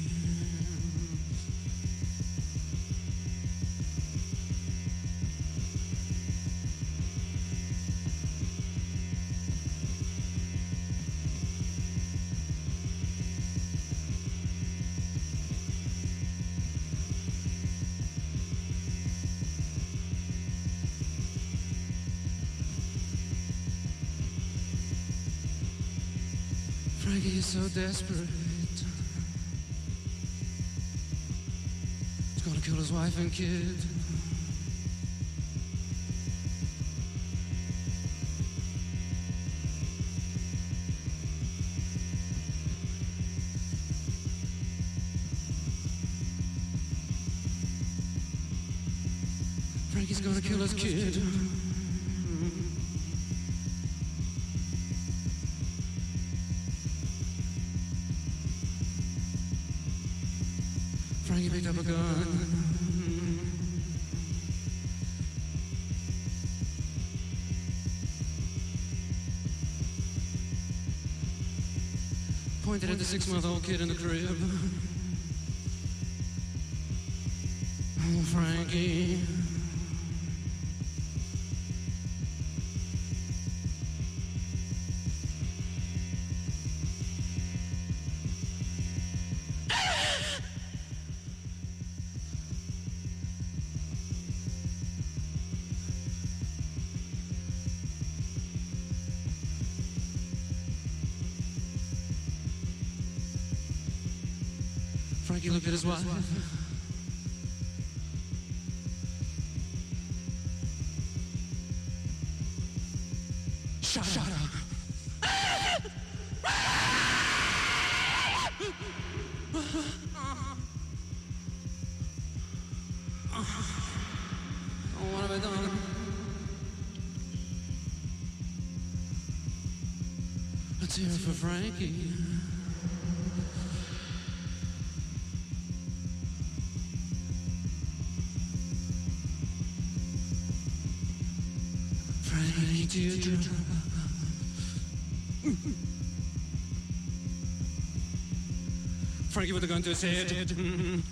Speaker 15: desperate. He's gonna kill his wife and kid. Frankie's gonna kill his kid. Frankie picked up a gun. Pointed at the six-month-old kid in the crib. Oh, Frankie. Wife. Shut, up. Oh, what have I done? Hear it for. Frankie to his head.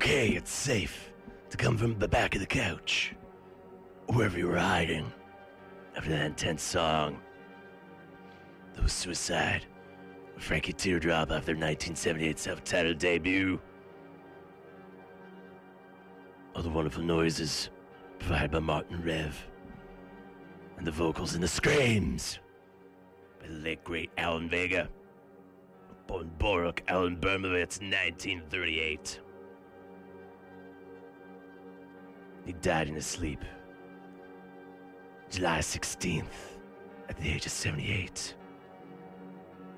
Speaker 1: Okay, it's safe to come from the back of the couch, wherever you were hiding after that intense song. That was Suicide Frankie Teardrop off their 1978 self titled debut. All the wonderful noises provided by Martin Rev, and the vocals and the screams by the late great Alan Vega. Born Boruk Alan Bermowitz, 1938. He died in his sleep. July 16th, at the age of 78.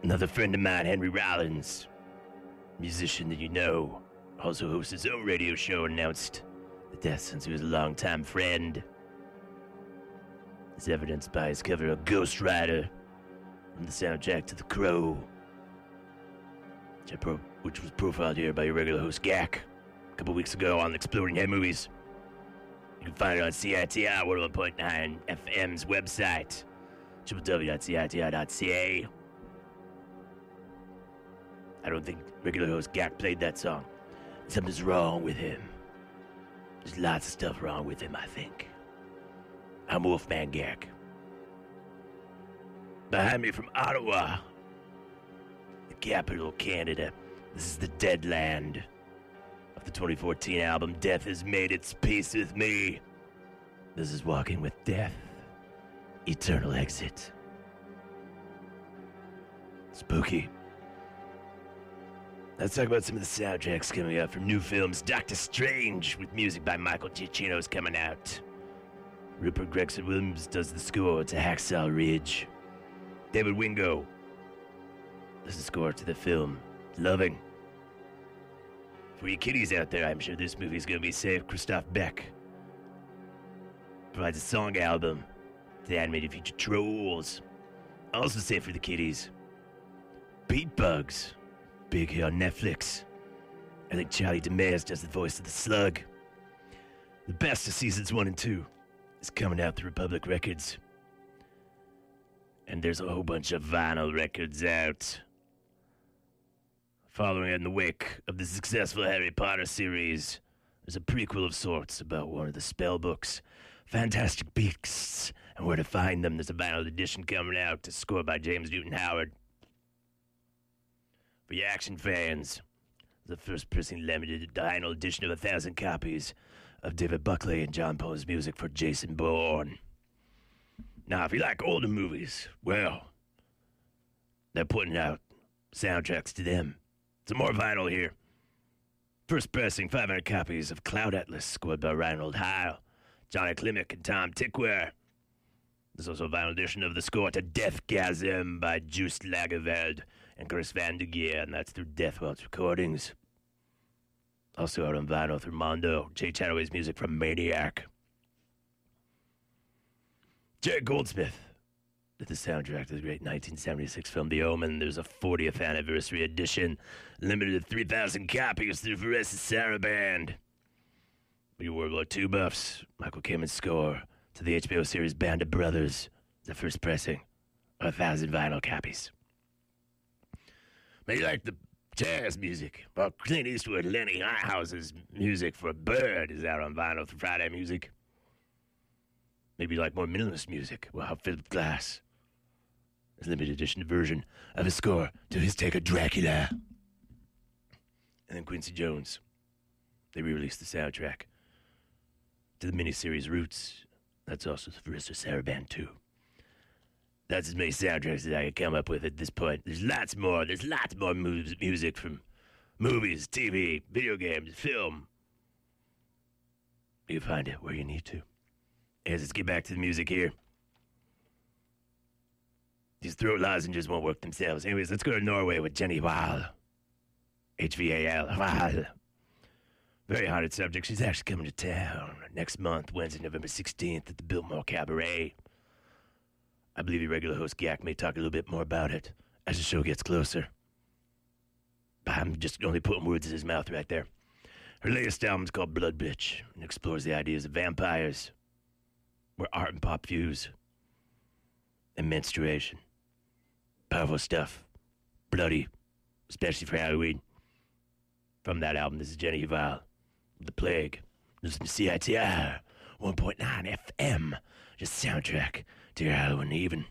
Speaker 1: Another friend of mine, Henry Rollins, musician that you know, also hosts his own radio show, announced the death since he was a longtime friend. As evidenced by his cover of Ghost Rider from the soundtrack to The Crow, which, was profiled here by your regular host Gak a couple weeks ago on Exploding Head Movies. You can find it on CITR 101.9 FM's website, www.citr.ca. I don't think regular host Gak played that song. Something's wrong with him. There's lots of stuff wrong with him, I think. I'm Wolfman Gak. Behind me from Ottawa, the capital of Canada, this is the Dead Land of the 2014 album Death Has Made Its Peace with Me. This is Walking with Death, Eternal Exit. Spooky. Let's talk about some of the soundtracks coming up from new films. Doctor Strange with music by Michael Giacchino is coming out. Rupert Gregson Williams does the score to Hacksaw Ridge. David Wingo does the score to the film Loving. For you kiddies out there, I'm sure this movie's gonna be safe. Christophe Beck provides a song album to animated feature Trolls. Also safe for the kiddies. Beat Bugs, big here on Netflix. I think Charlie DeMays does the voice of the slug. The best of seasons one and two is coming out through Republic Records. And there's a whole bunch of vinyl records out. Following in the wake of the successful Harry Potter series, there's a prequel of sorts about one of the spell books, Fantastic Beasts, and where to find them. There's a vinyl edition coming out, to score by James Newton Howard. For your action fans, the first pressing limited vinyl edition of a thousand copies of David Buckley and John Powell's music for Jason Bourne. Now, if you like older movies, well, they're putting out soundtracks to them. Some more vinyl here. First pressing 500 copies of Cloud Atlas, scored by Reinhold Heil, Johnny Klimek, and Tom Tykwer. There's also a vinyl edition of the score to Deathgasm by Joost Langeveld and Chris Van de Geer, and that's through Death Waltz Recordings. Also out on vinyl through Mondo, Jay Chattaway's music from Maniac. Jay Goldsmith the soundtrack to the great 1976 film The Omen. There's a 40th anniversary edition, limited to 3,000 copies through Varèse Sarabande. For your World War II buffs, Michael Kamen's score to the HBO series Band of Brothers, the first pressing, of a thousand vinyl copies. Maybe you like the jazz music. Well, Clint Eastwood, Lennie Niehaus's music for Bird is out on vinyl through Friday Music. Maybe you like more minimalist music. Well, Philip Glass. Limited edition version of his score to his take of Dracula. And then Quincy Jones. They re-released the soundtrack to the miniseries Roots. That's also the Varèse Sarabande too. That's as many soundtracks as I can come up with at this point. There's lots more. There's lots more moves, music from movies, TV, video games, film. You find it where you need to. Yes, let's get back to the music here. These throat lozenges won't work themselves. Anyways, let's go to Norway with Jenny Hval. H V A L. Hval. Very haunted subject. She's actually coming to town next month, Wednesday, November 16th, at the Biltmore Cabaret. I believe your regular host Gak may talk a little bit more about it as the show gets closer. I'm just only putting words in his mouth right there. Her latest album is called Blood Bitch and explores the ideas of vampires, where art and pop fuse, and menstruation. Powerful stuff. Bloody, especially for Halloween. From that album, this is Jenny Hval
Speaker 16: the plague. Listen to CITR 1.9 FM, just soundtrack to your Halloween even.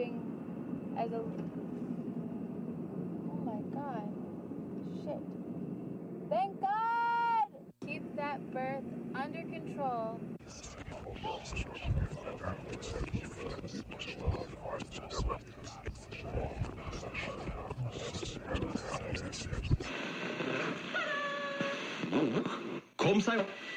Speaker 17: Living as a. Oh my god. Shit. Thank God! Keep that birth under control.
Speaker 10: Seg opp.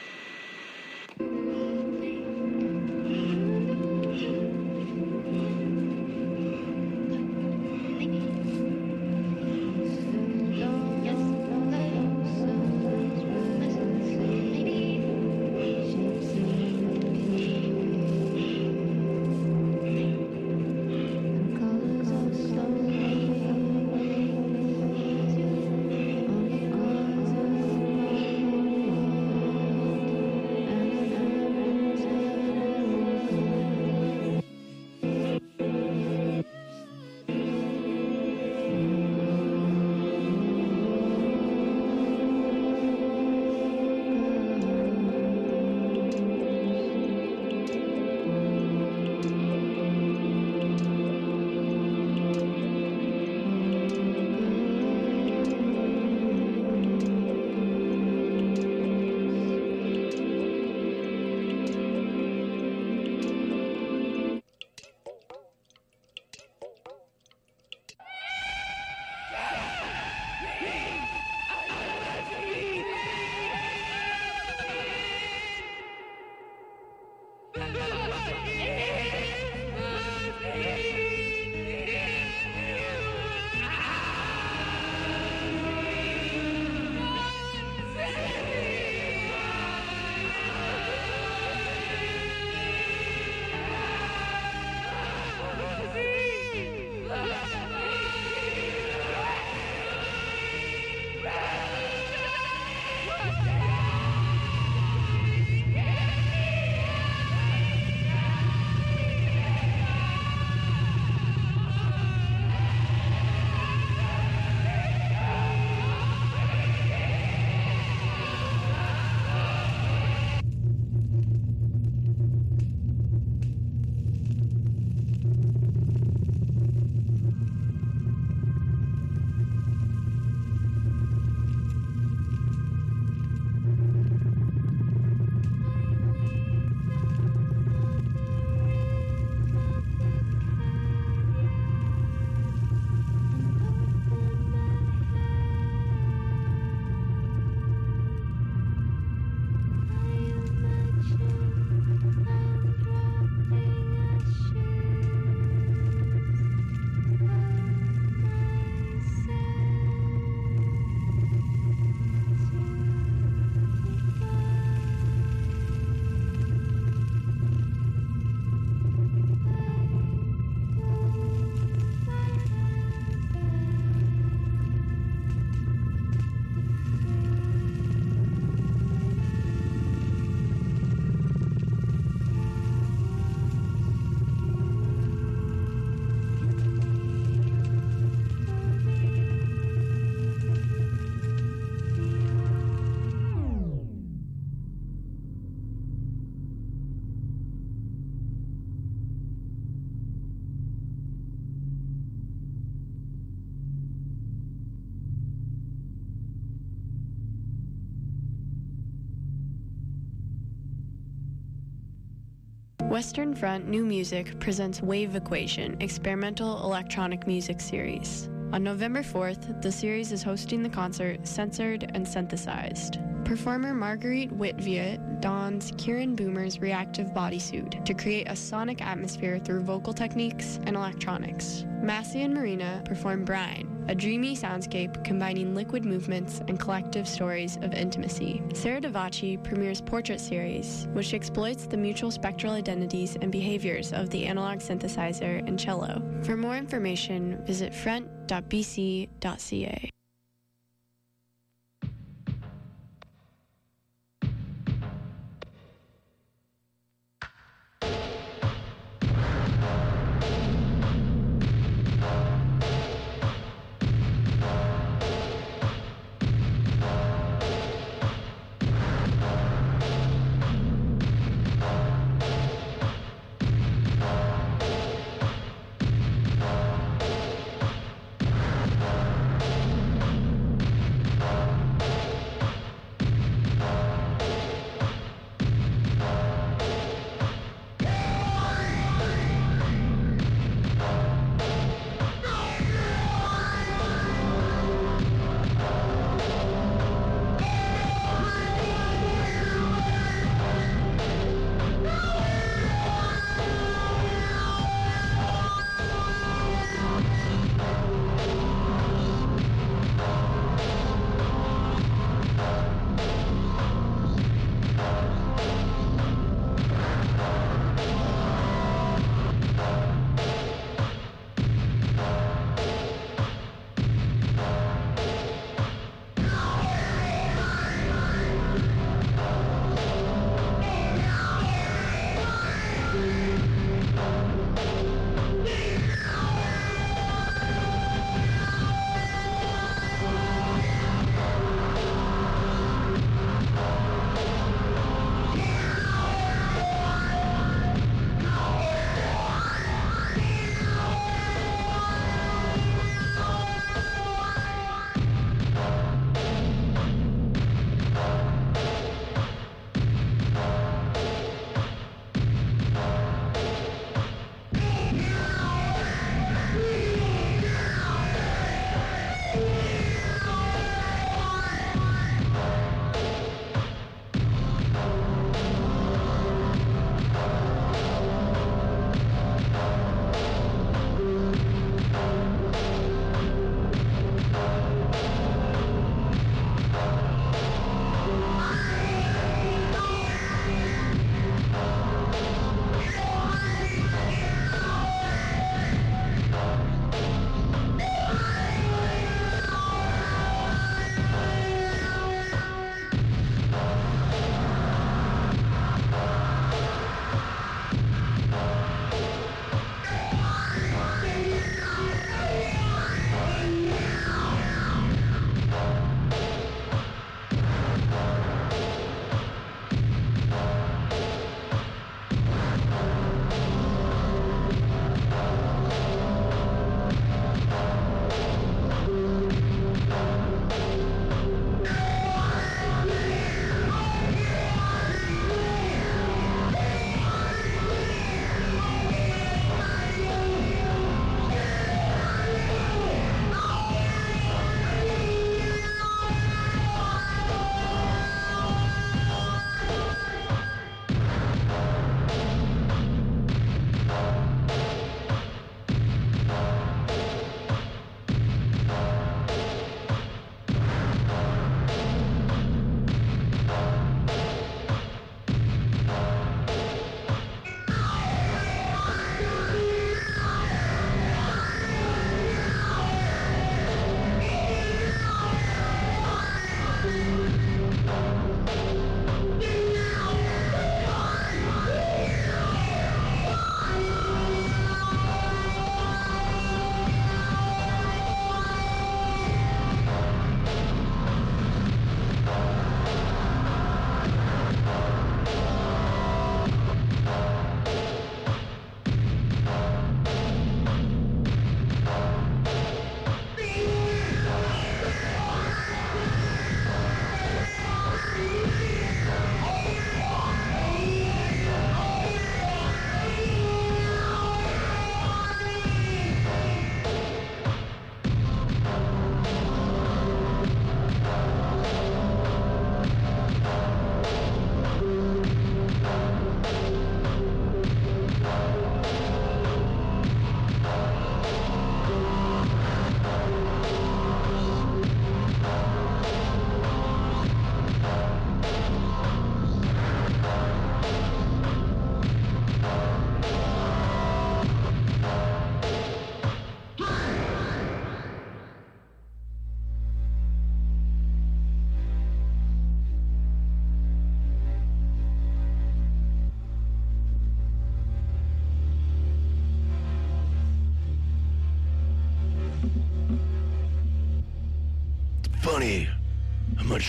Speaker 9: Western Front New Music presents Wave Equation Experimental Electronic Music Series. On November 4th, the series is hosting the concert Censored and Synthesized. Performer Marguerite Witvoet dons Kieran Boomer's reactive bodysuit to create a sonic atmosphere through vocal techniques and electronics. Massey and Marina perform Brine, a dreamy soundscape combining liquid movements and collective stories of intimacy. Sarah Davachi premieres Portrait Series, which exploits the mutual spectral identities and behaviors of the analog synthesizer and cello. For more information, visit front.bc.ca.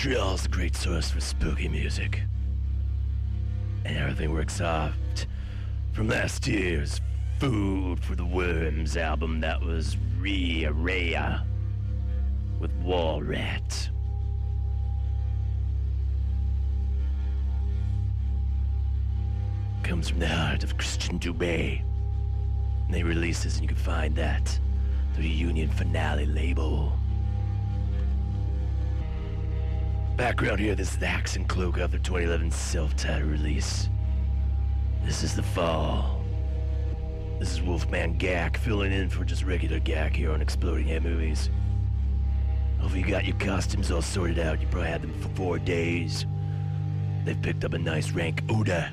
Speaker 1: of Montreal is the great source for spooky music. And everything works off from last year's Food for the Worms album that was Rhea Rhea with Wall Rat. Comes from the heart of Christian Dubé. And they release this, and you can find that through the Union Finale label. Background here, this is the Axe and Cloak of their 2011 self-titled release. This is the fall. This is Wolfman Gak filling in for just regular Gak here on Exploding Head Movies. Hopefully you got your costumes all sorted out. You probably had them for four days. They've picked up a nice rank odor.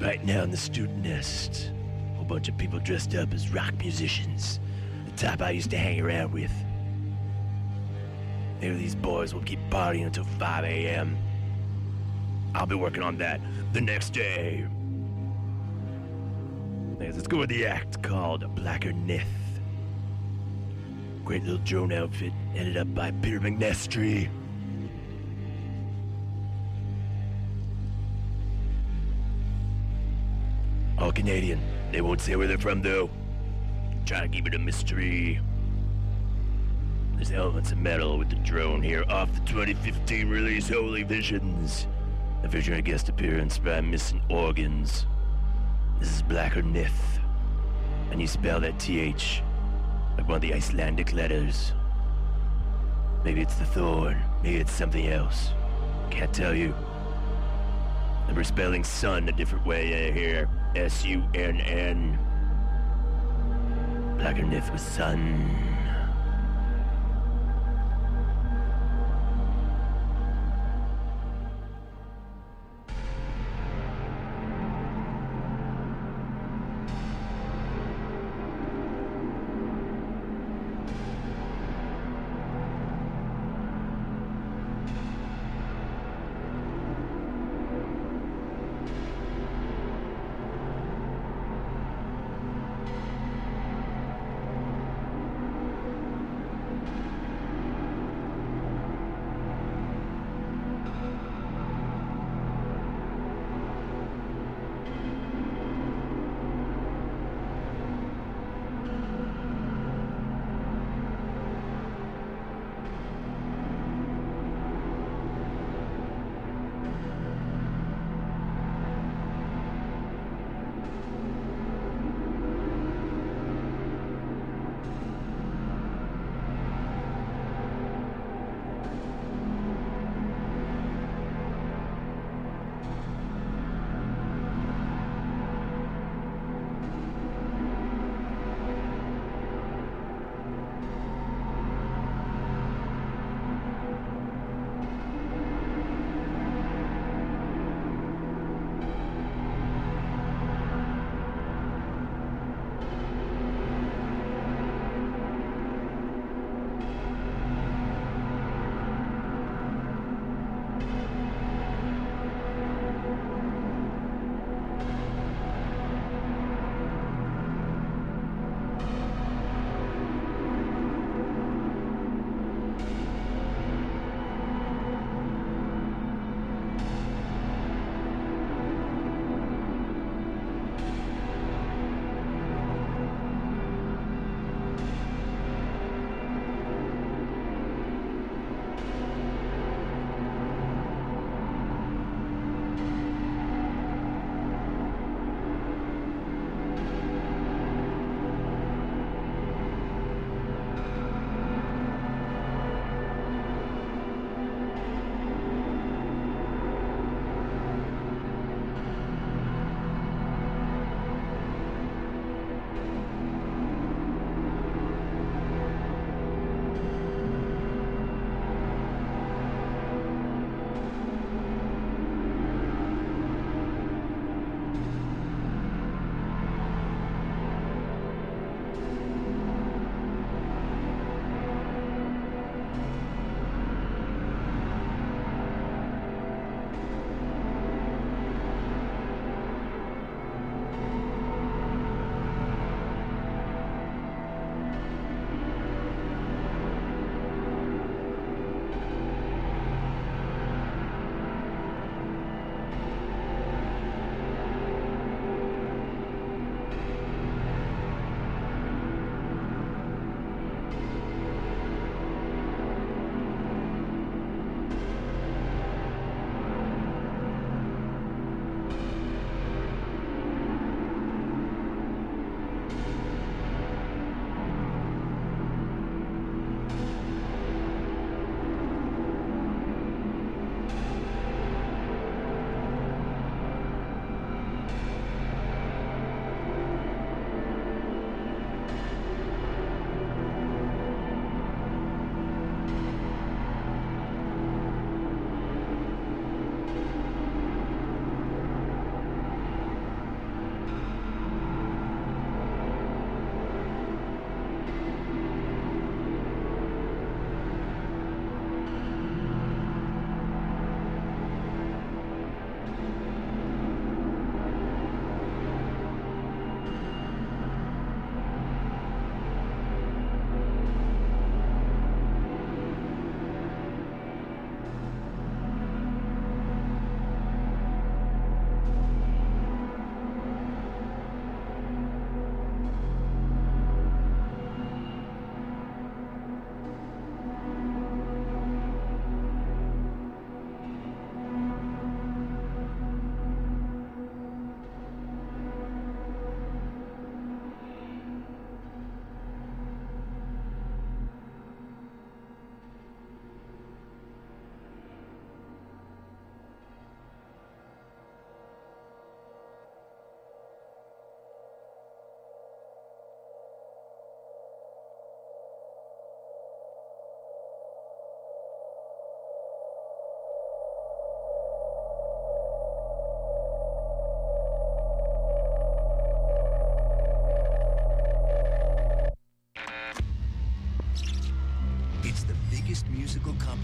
Speaker 1: Right now in the student nest, a whole bunch of people dressed up as rock musicians. The type I used to hang around with. Maybe these boys will keep partying until 5 a.m. I'll be working on that the next day. Let's go with the act called Blacker Nith. Great little drone outfit headed up by Peter McNestry. All Canadian. They won't say where they're from though. Try to keep it a mystery. There's elements of metal with the drone here off the 2015 release Holy Visions. A a guest appearance by Missing Organs. This is Blacker Nith. And you spell that TH like one of the Icelandic letters. Maybe it's the thorn. Maybe it's something else. Can't tell you. And we're spelling sun a different way uh, here. S-U-N-N. Blacker Nith with sun.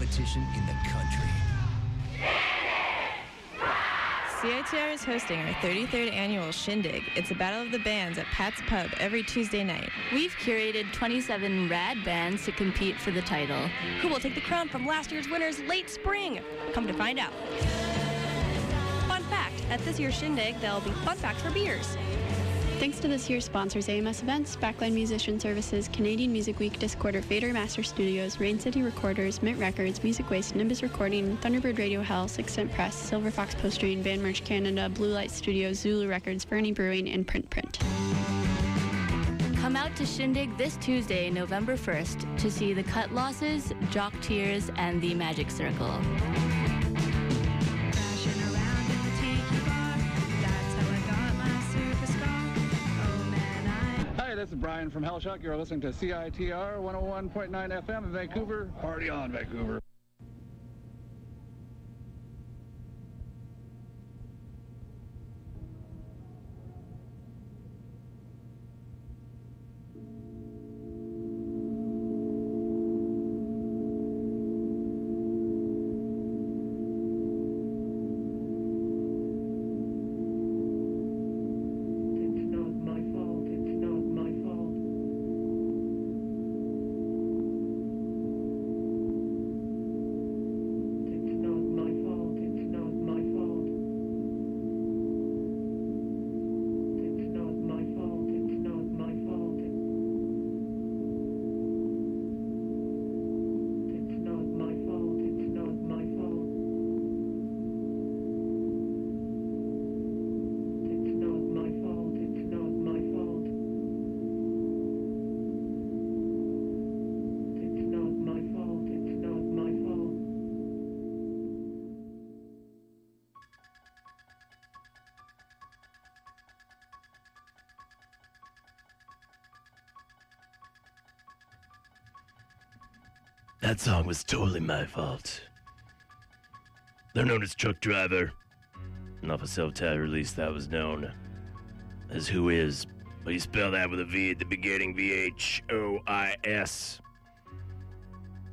Speaker 18: Competition in the country.
Speaker 19: CITR is hosting our 33rd annual Shindig. It's a battle of the bands at Pat's Pub every Tuesday night.
Speaker 20: We've curated 27 rad bands to compete for the title.
Speaker 21: Who will take the crown from last year's winners late spring? Come to find out. Fun fact at this year's Shindig, there'll be fun facts for beers.
Speaker 9: Thanks to this year's sponsors AMS Events, Backline Musician Services, Canadian Music Week, Discorder, Fader Master Studios, Rain City Recorders, Mint Records, Music Waste, Nimbus Recording, Thunderbird Radio Hell, Six Cent Press, Silver Fox Postering, Band Merch Canada, Blue Light Studios, Zulu Records, Fernie Brewing, and Print Print.
Speaker 20: Come out to Shindig this Tuesday, November 1st, to see the Cut Losses, Jock Tears, and the Magic Circle.
Speaker 22: From Hellshock. You're listening to CITR 101.9 FM in Vancouver. Party on, Vancouver.
Speaker 1: That song was totally my fault. They're known as Truck Driver. And off a self-titled release that was known as Who Is. But you spell that with a V at the beginning, V-H-O-I-S.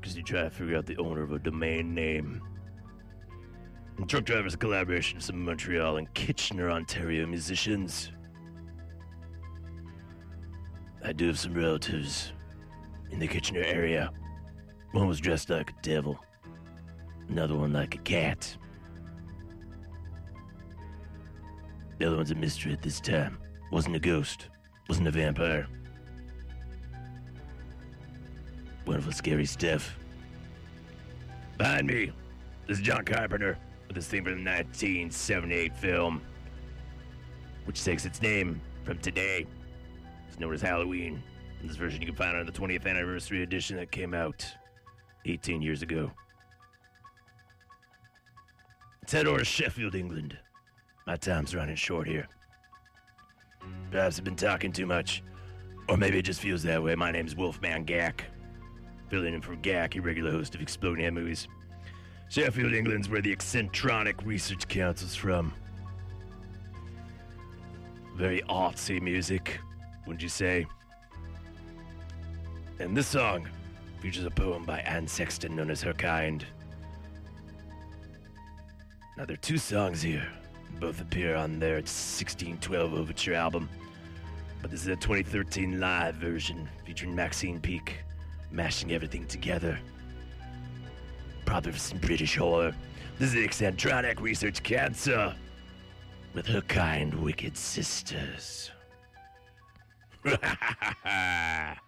Speaker 1: Because you try to figure out the owner of a domain name. And Truck Driver's a collaboration of some Montreal and Kitchener, Ontario musicians. I do have some relatives in the Kitchener area. One was dressed like a devil, another one like a cat. The other one's a mystery at this time. Wasn't a ghost, wasn't a vampire. Wonderful, scary stuff. Behind me, this is John Carpenter with his theme from the 1978 film, which takes its name from today. It's known as Halloween. And this version you can find on the 20th anniversary edition that came out 18 years ago. Over to Sheffield, England. My time's running short here. Perhaps I've been talking too much, or maybe it just feels that way. My name's Wolfman Gak. filling in for Gak, a regular host of Exploding Head Movies. Sheffield, England's where the Eccentronic Research Council's from. Very artsy music, wouldn't you say? And this song features a poem by Anne Sexton known as Her Kind. Now, there are two songs here. Both appear on their 1612 Overture album. But this is a 2013 live version featuring Maxine Peake mashing everything together. Probably some British horror. This is the Eccentronic Research Council with Her Kind Wicked Sisters.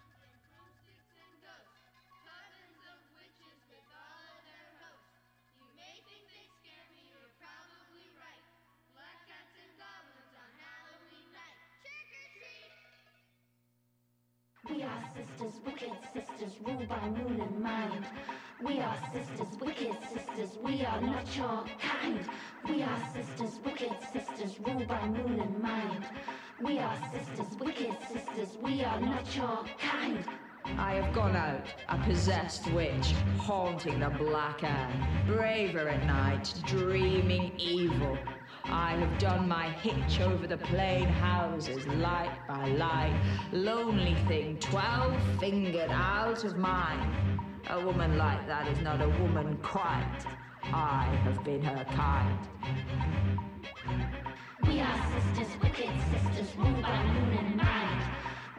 Speaker 23: wicked sisters, ruled by moon and mind. We are sisters, wicked sisters, we are not your kind. We are sisters, wicked sisters, ruled by moon and mind. We are sisters, wicked sisters, we are not your kind.
Speaker 24: I have gone out, a possessed witch, haunting the black air, braver at night, dreaming evil. I have done my hitch over the plain houses, light by light. Lonely thing, twelve fingered out of mine. A woman like that is not a woman quite. I have been her kind.
Speaker 23: We are sisters, wicked sisters, ruled by moon and mind.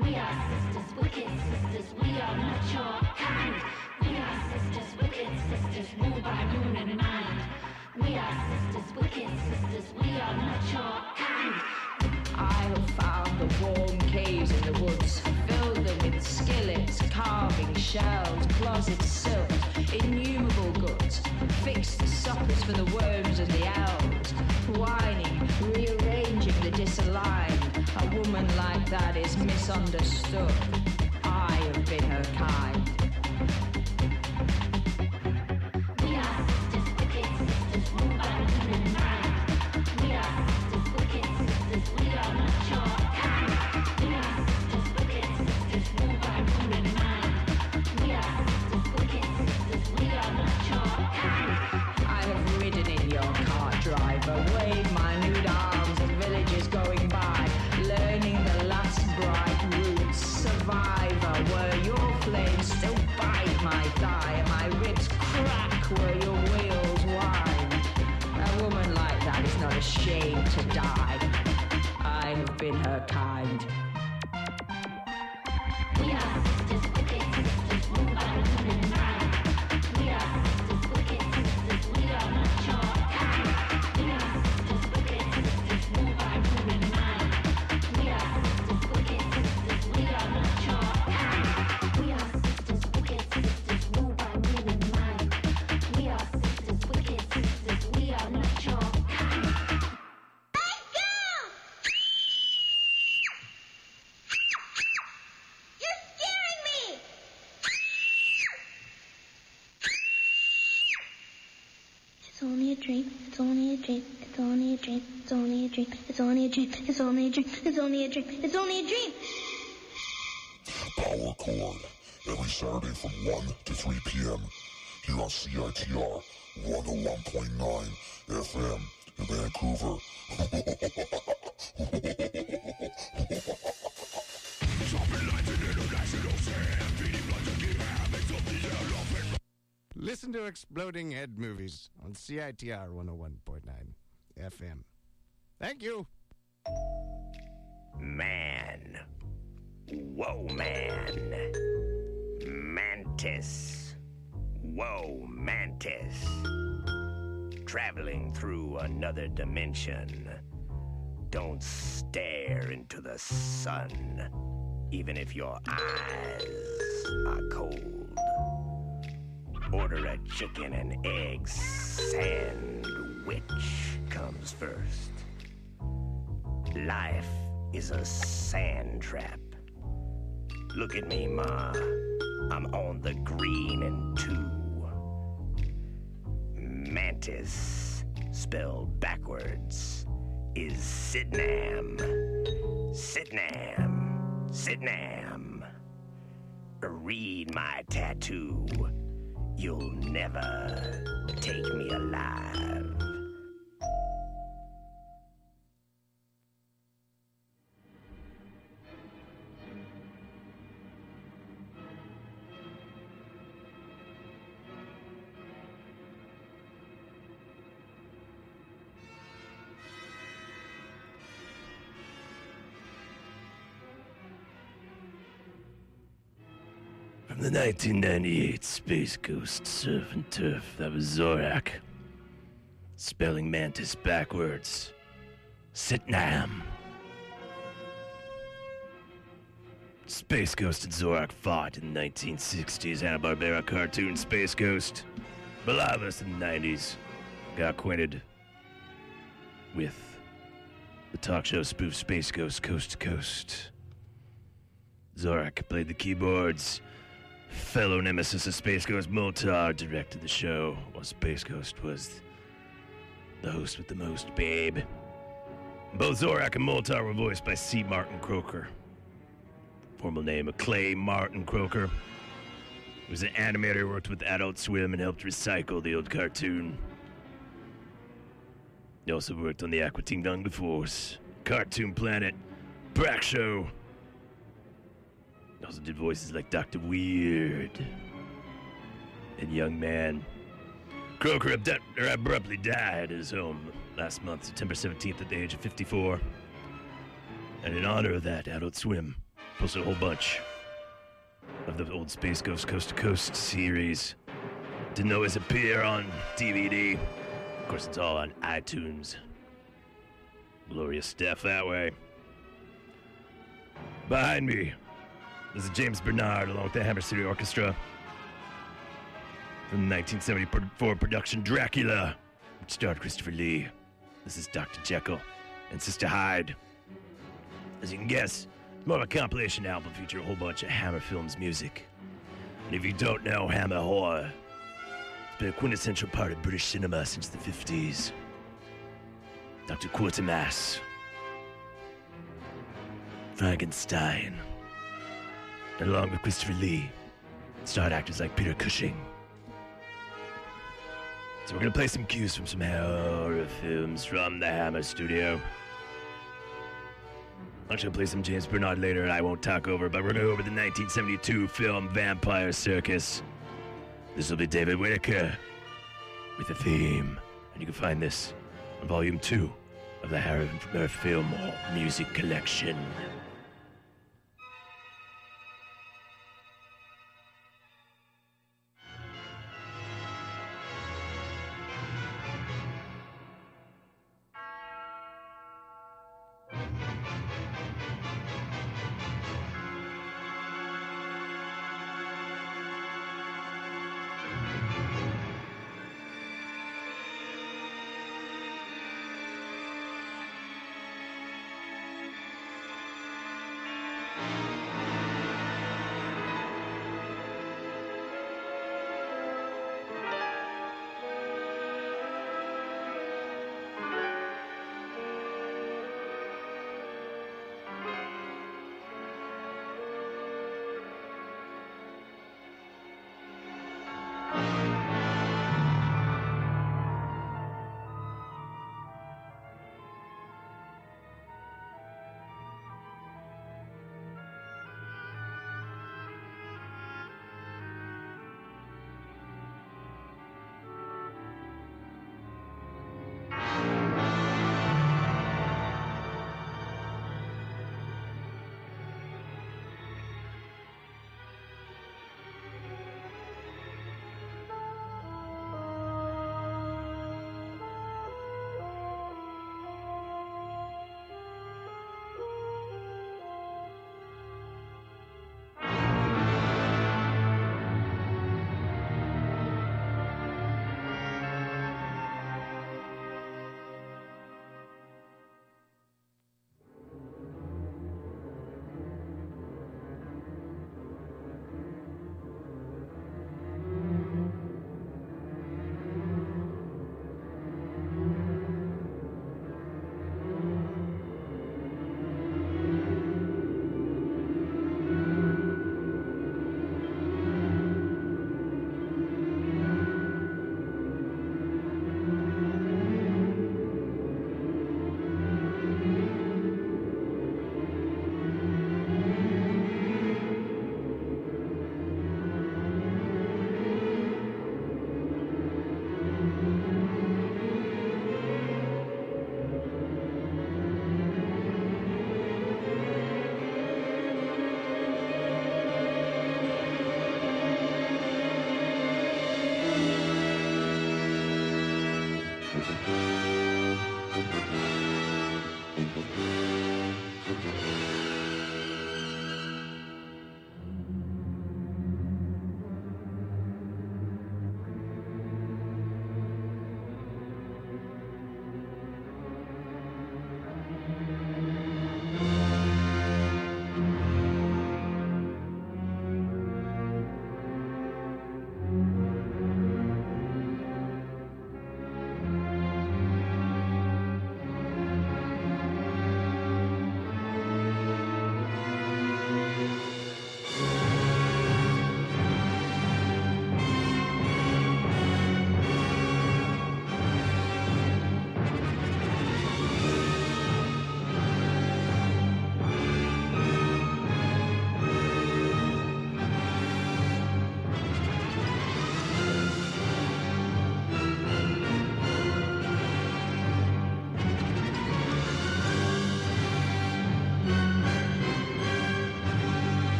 Speaker 23: We are sisters, wicked sisters, we are not your kind. We are sisters, wicked sisters, ruled by moon and mind. We are sisters, wicked sisters, we are not your kind.
Speaker 24: I have found the warm caves in the woods, filled them with skillets, carving shells, closet silks, innumerable goods, fixed suppers for the worms and the owls, whining, rearranging the disaligned. A woman like that is misunderstood. I have been her kind.
Speaker 25: Dream. It's only a dream. It's only a dream. It's only a dream. It's only a dream. It's only a dream. It's only a dream. It's only a dream.
Speaker 26: Power Chord, every Saturday from 1 to 3 p.m. here on CITR 101.9 FM in Vancouver.
Speaker 27: Listen to Exploding Head Movies on CITR 101.9 FM. Thank you.
Speaker 1: Man. Whoa, man. Mantis. Whoa, mantis. Traveling through another dimension. Don't stare into the sun, even if your eyes are cold. Order a chicken and egg sandwich comes first. Life is a sand trap. Look at me, Ma. I'm on the green and two. Mantis, spelled backwards, is Sitnam. Sitnam. Sitnam. Read my tattoo. You'll never take me alive. 1998 Space Ghost Surf and Turf, that was Zorak. Spelling mantis backwards. Sitnam. Space Ghost and Zorak fought in the 1960s Hanna-Barbera cartoon Space Ghost. Us in the 90s got acquainted with the talk show spoof Space Ghost Coast to Coast. Zorak played the keyboards. Fellow nemesis of Space Ghost Moltar directed the show, while Space Ghost was the host with the most, babe. Both Zorak and Moltar were voiced by C. Martin Croker. Formal name of Clay Martin Croker. He was an animator who worked with Adult Swim and helped recycle the old cartoon. He also worked on the Aqua Teen Force, Cartoon Planet, Brak Show. Also did voices like Dr. Weird and Young Man. Croker er, abruptly died at his home last month, September 17th, at the age of 54. And in honor of that, Adult Swim posted a whole bunch of the old Space Ghost Coast to Coast series. Didn't always appear on DVD. Of course, it's all on iTunes. Glorious stuff that way. Behind me, this is James Bernard along with the Hammer City Orchestra from the 1974 production Dracula, which starred Christopher Lee. This is Dr. Jekyll and Sister Hyde. As you can guess, it's more of a compilation album featuring a whole bunch of Hammer Films music. And if you don't know Hammer horror, it's been a quintessential part of British cinema since the 50s. Dr. Quatermass, Frankenstein, along with Christopher Lee, starred actors like Peter Cushing. So we're gonna play some cues from some horror films from the Hammer Studio. I'm gonna play some James Bernard later, and I won't talk over, but we're gonna go over the 1972 film Vampire Circus. This will be David Whitaker with a theme, and you can find this on Volume 2 of the Hammer Film Music Collection.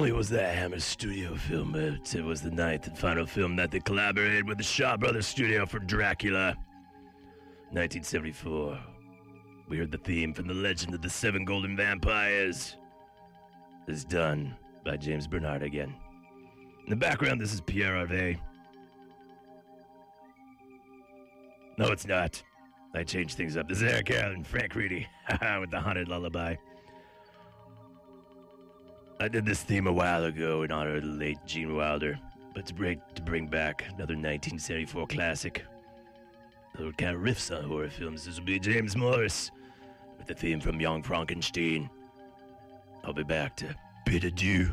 Speaker 1: Only was that Hammer Studio film, but it was the ninth and final film that they collaborated with the Shaw Brothers Studio for Dracula. 1974. We heard the theme from The Legend of the Seven Golden Vampires. It's done by James Bernard again. In the background, this is Pierre Harvey. No, it's not. I changed things up. This is Eric Allen, Frank Reedy, with the haunted lullaby. I did this theme a while ago in honor of the late Gene Wilder, but to bring, to bring back another 1974 classic, another kind of riffs on horror films, this will be James Morris with the theme from Young Frankenstein. I'll be back to bid adieu.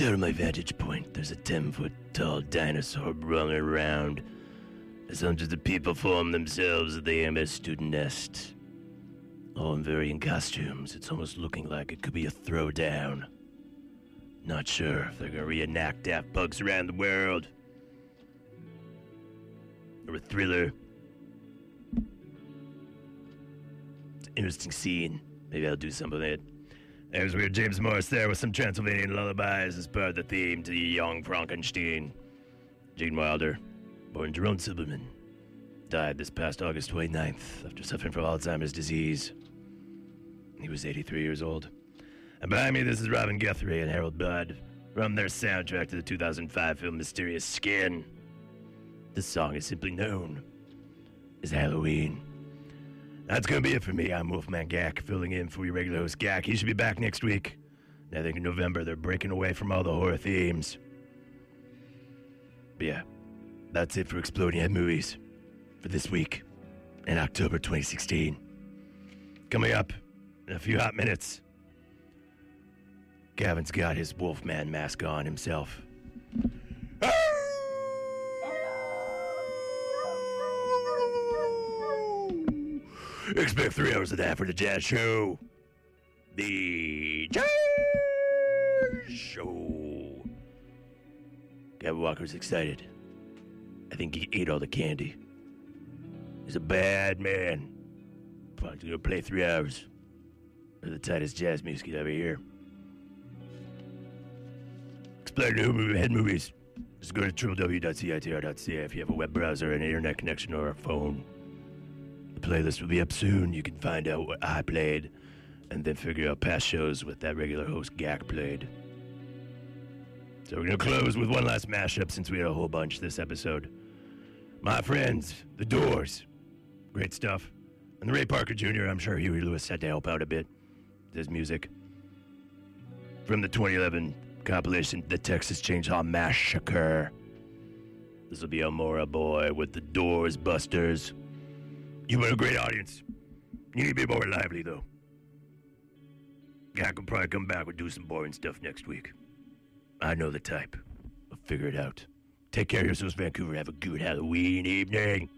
Speaker 1: Of my vantage point, there's a 10 foot tall dinosaur running around as hundreds of people form themselves at the AMS student nest. All in varying costumes. It's almost looking like it could be a throwdown. Not sure if they're gonna reenact Daft Punk's around the world. Or a thriller. It's an interesting scene. Maybe I'll do some of it. There's weird James Morris there with some Transylvanian lullabies as part of the theme to Young Frankenstein. Gene Wilder, born Jerome Silberman, died this past August 29th after suffering from Alzheimer's disease. He was 83 years old. And behind me, this is Robin Guthrie and Harold Budd from their soundtrack to the 2005 film Mysterious Skin. This song is simply known as Halloween. That's gonna be it for me. I'm Wolfman Gak, filling in for your regular host Gak. He should be back next week. I think in November they're breaking away from all the horror themes. But yeah, that's it for Exploding Head Movies for this week in October 2016. Coming up in a few hot minutes, Gavin's got his Wolfman mask on himself. Expect three hours of that for the Jazz Show. The Jazz Show. Gavin Walker's excited. I think he ate all the candy. He's a bad man. Probably gonna play three hours. of the tightest jazz music ever hear. Exploding Head Movies Just go to www.citr.ca if you have a web browser, an internet connection, or a phone. Playlist will be up soon. You can find out what I played and then figure out past shows with that regular host Gak played. So we're going to close with one last mashup since we had a whole bunch this episode. My friends, The Doors. Great stuff. And the Ray Parker Jr., I'm sure Huey Lewis had to help out a bit with his music. From the 2011 compilation, The Texas Chainsaw Massacre. This will be Amora Boy with The Doors Busters. You've been a great audience. You need to be more lively, though. I could probably come back and do some boring stuff next week. I know the type. I'll figure it out. Take care of yourselves, Vancouver. Have a good Halloween evening.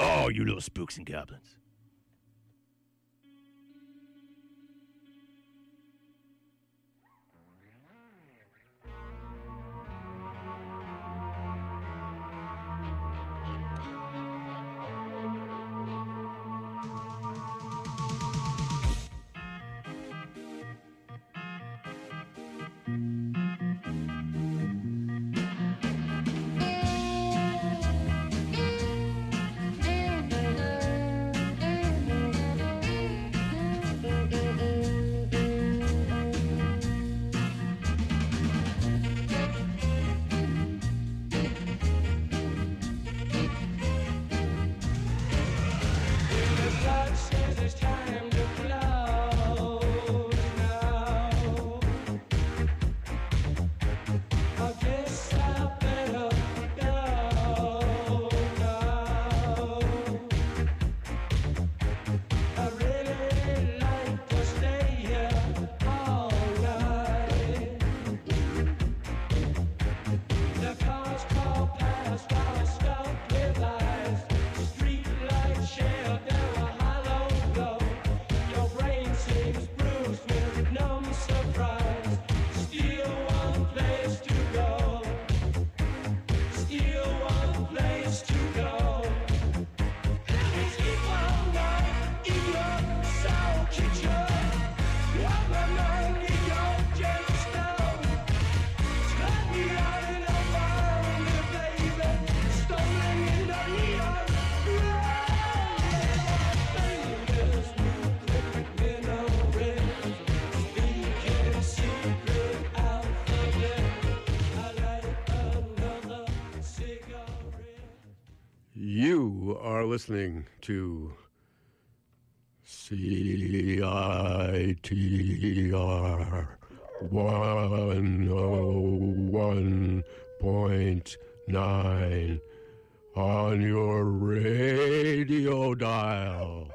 Speaker 1: Oh, you little spooks and goblins.
Speaker 28: Listening to CITR 101.9 on your radio dial.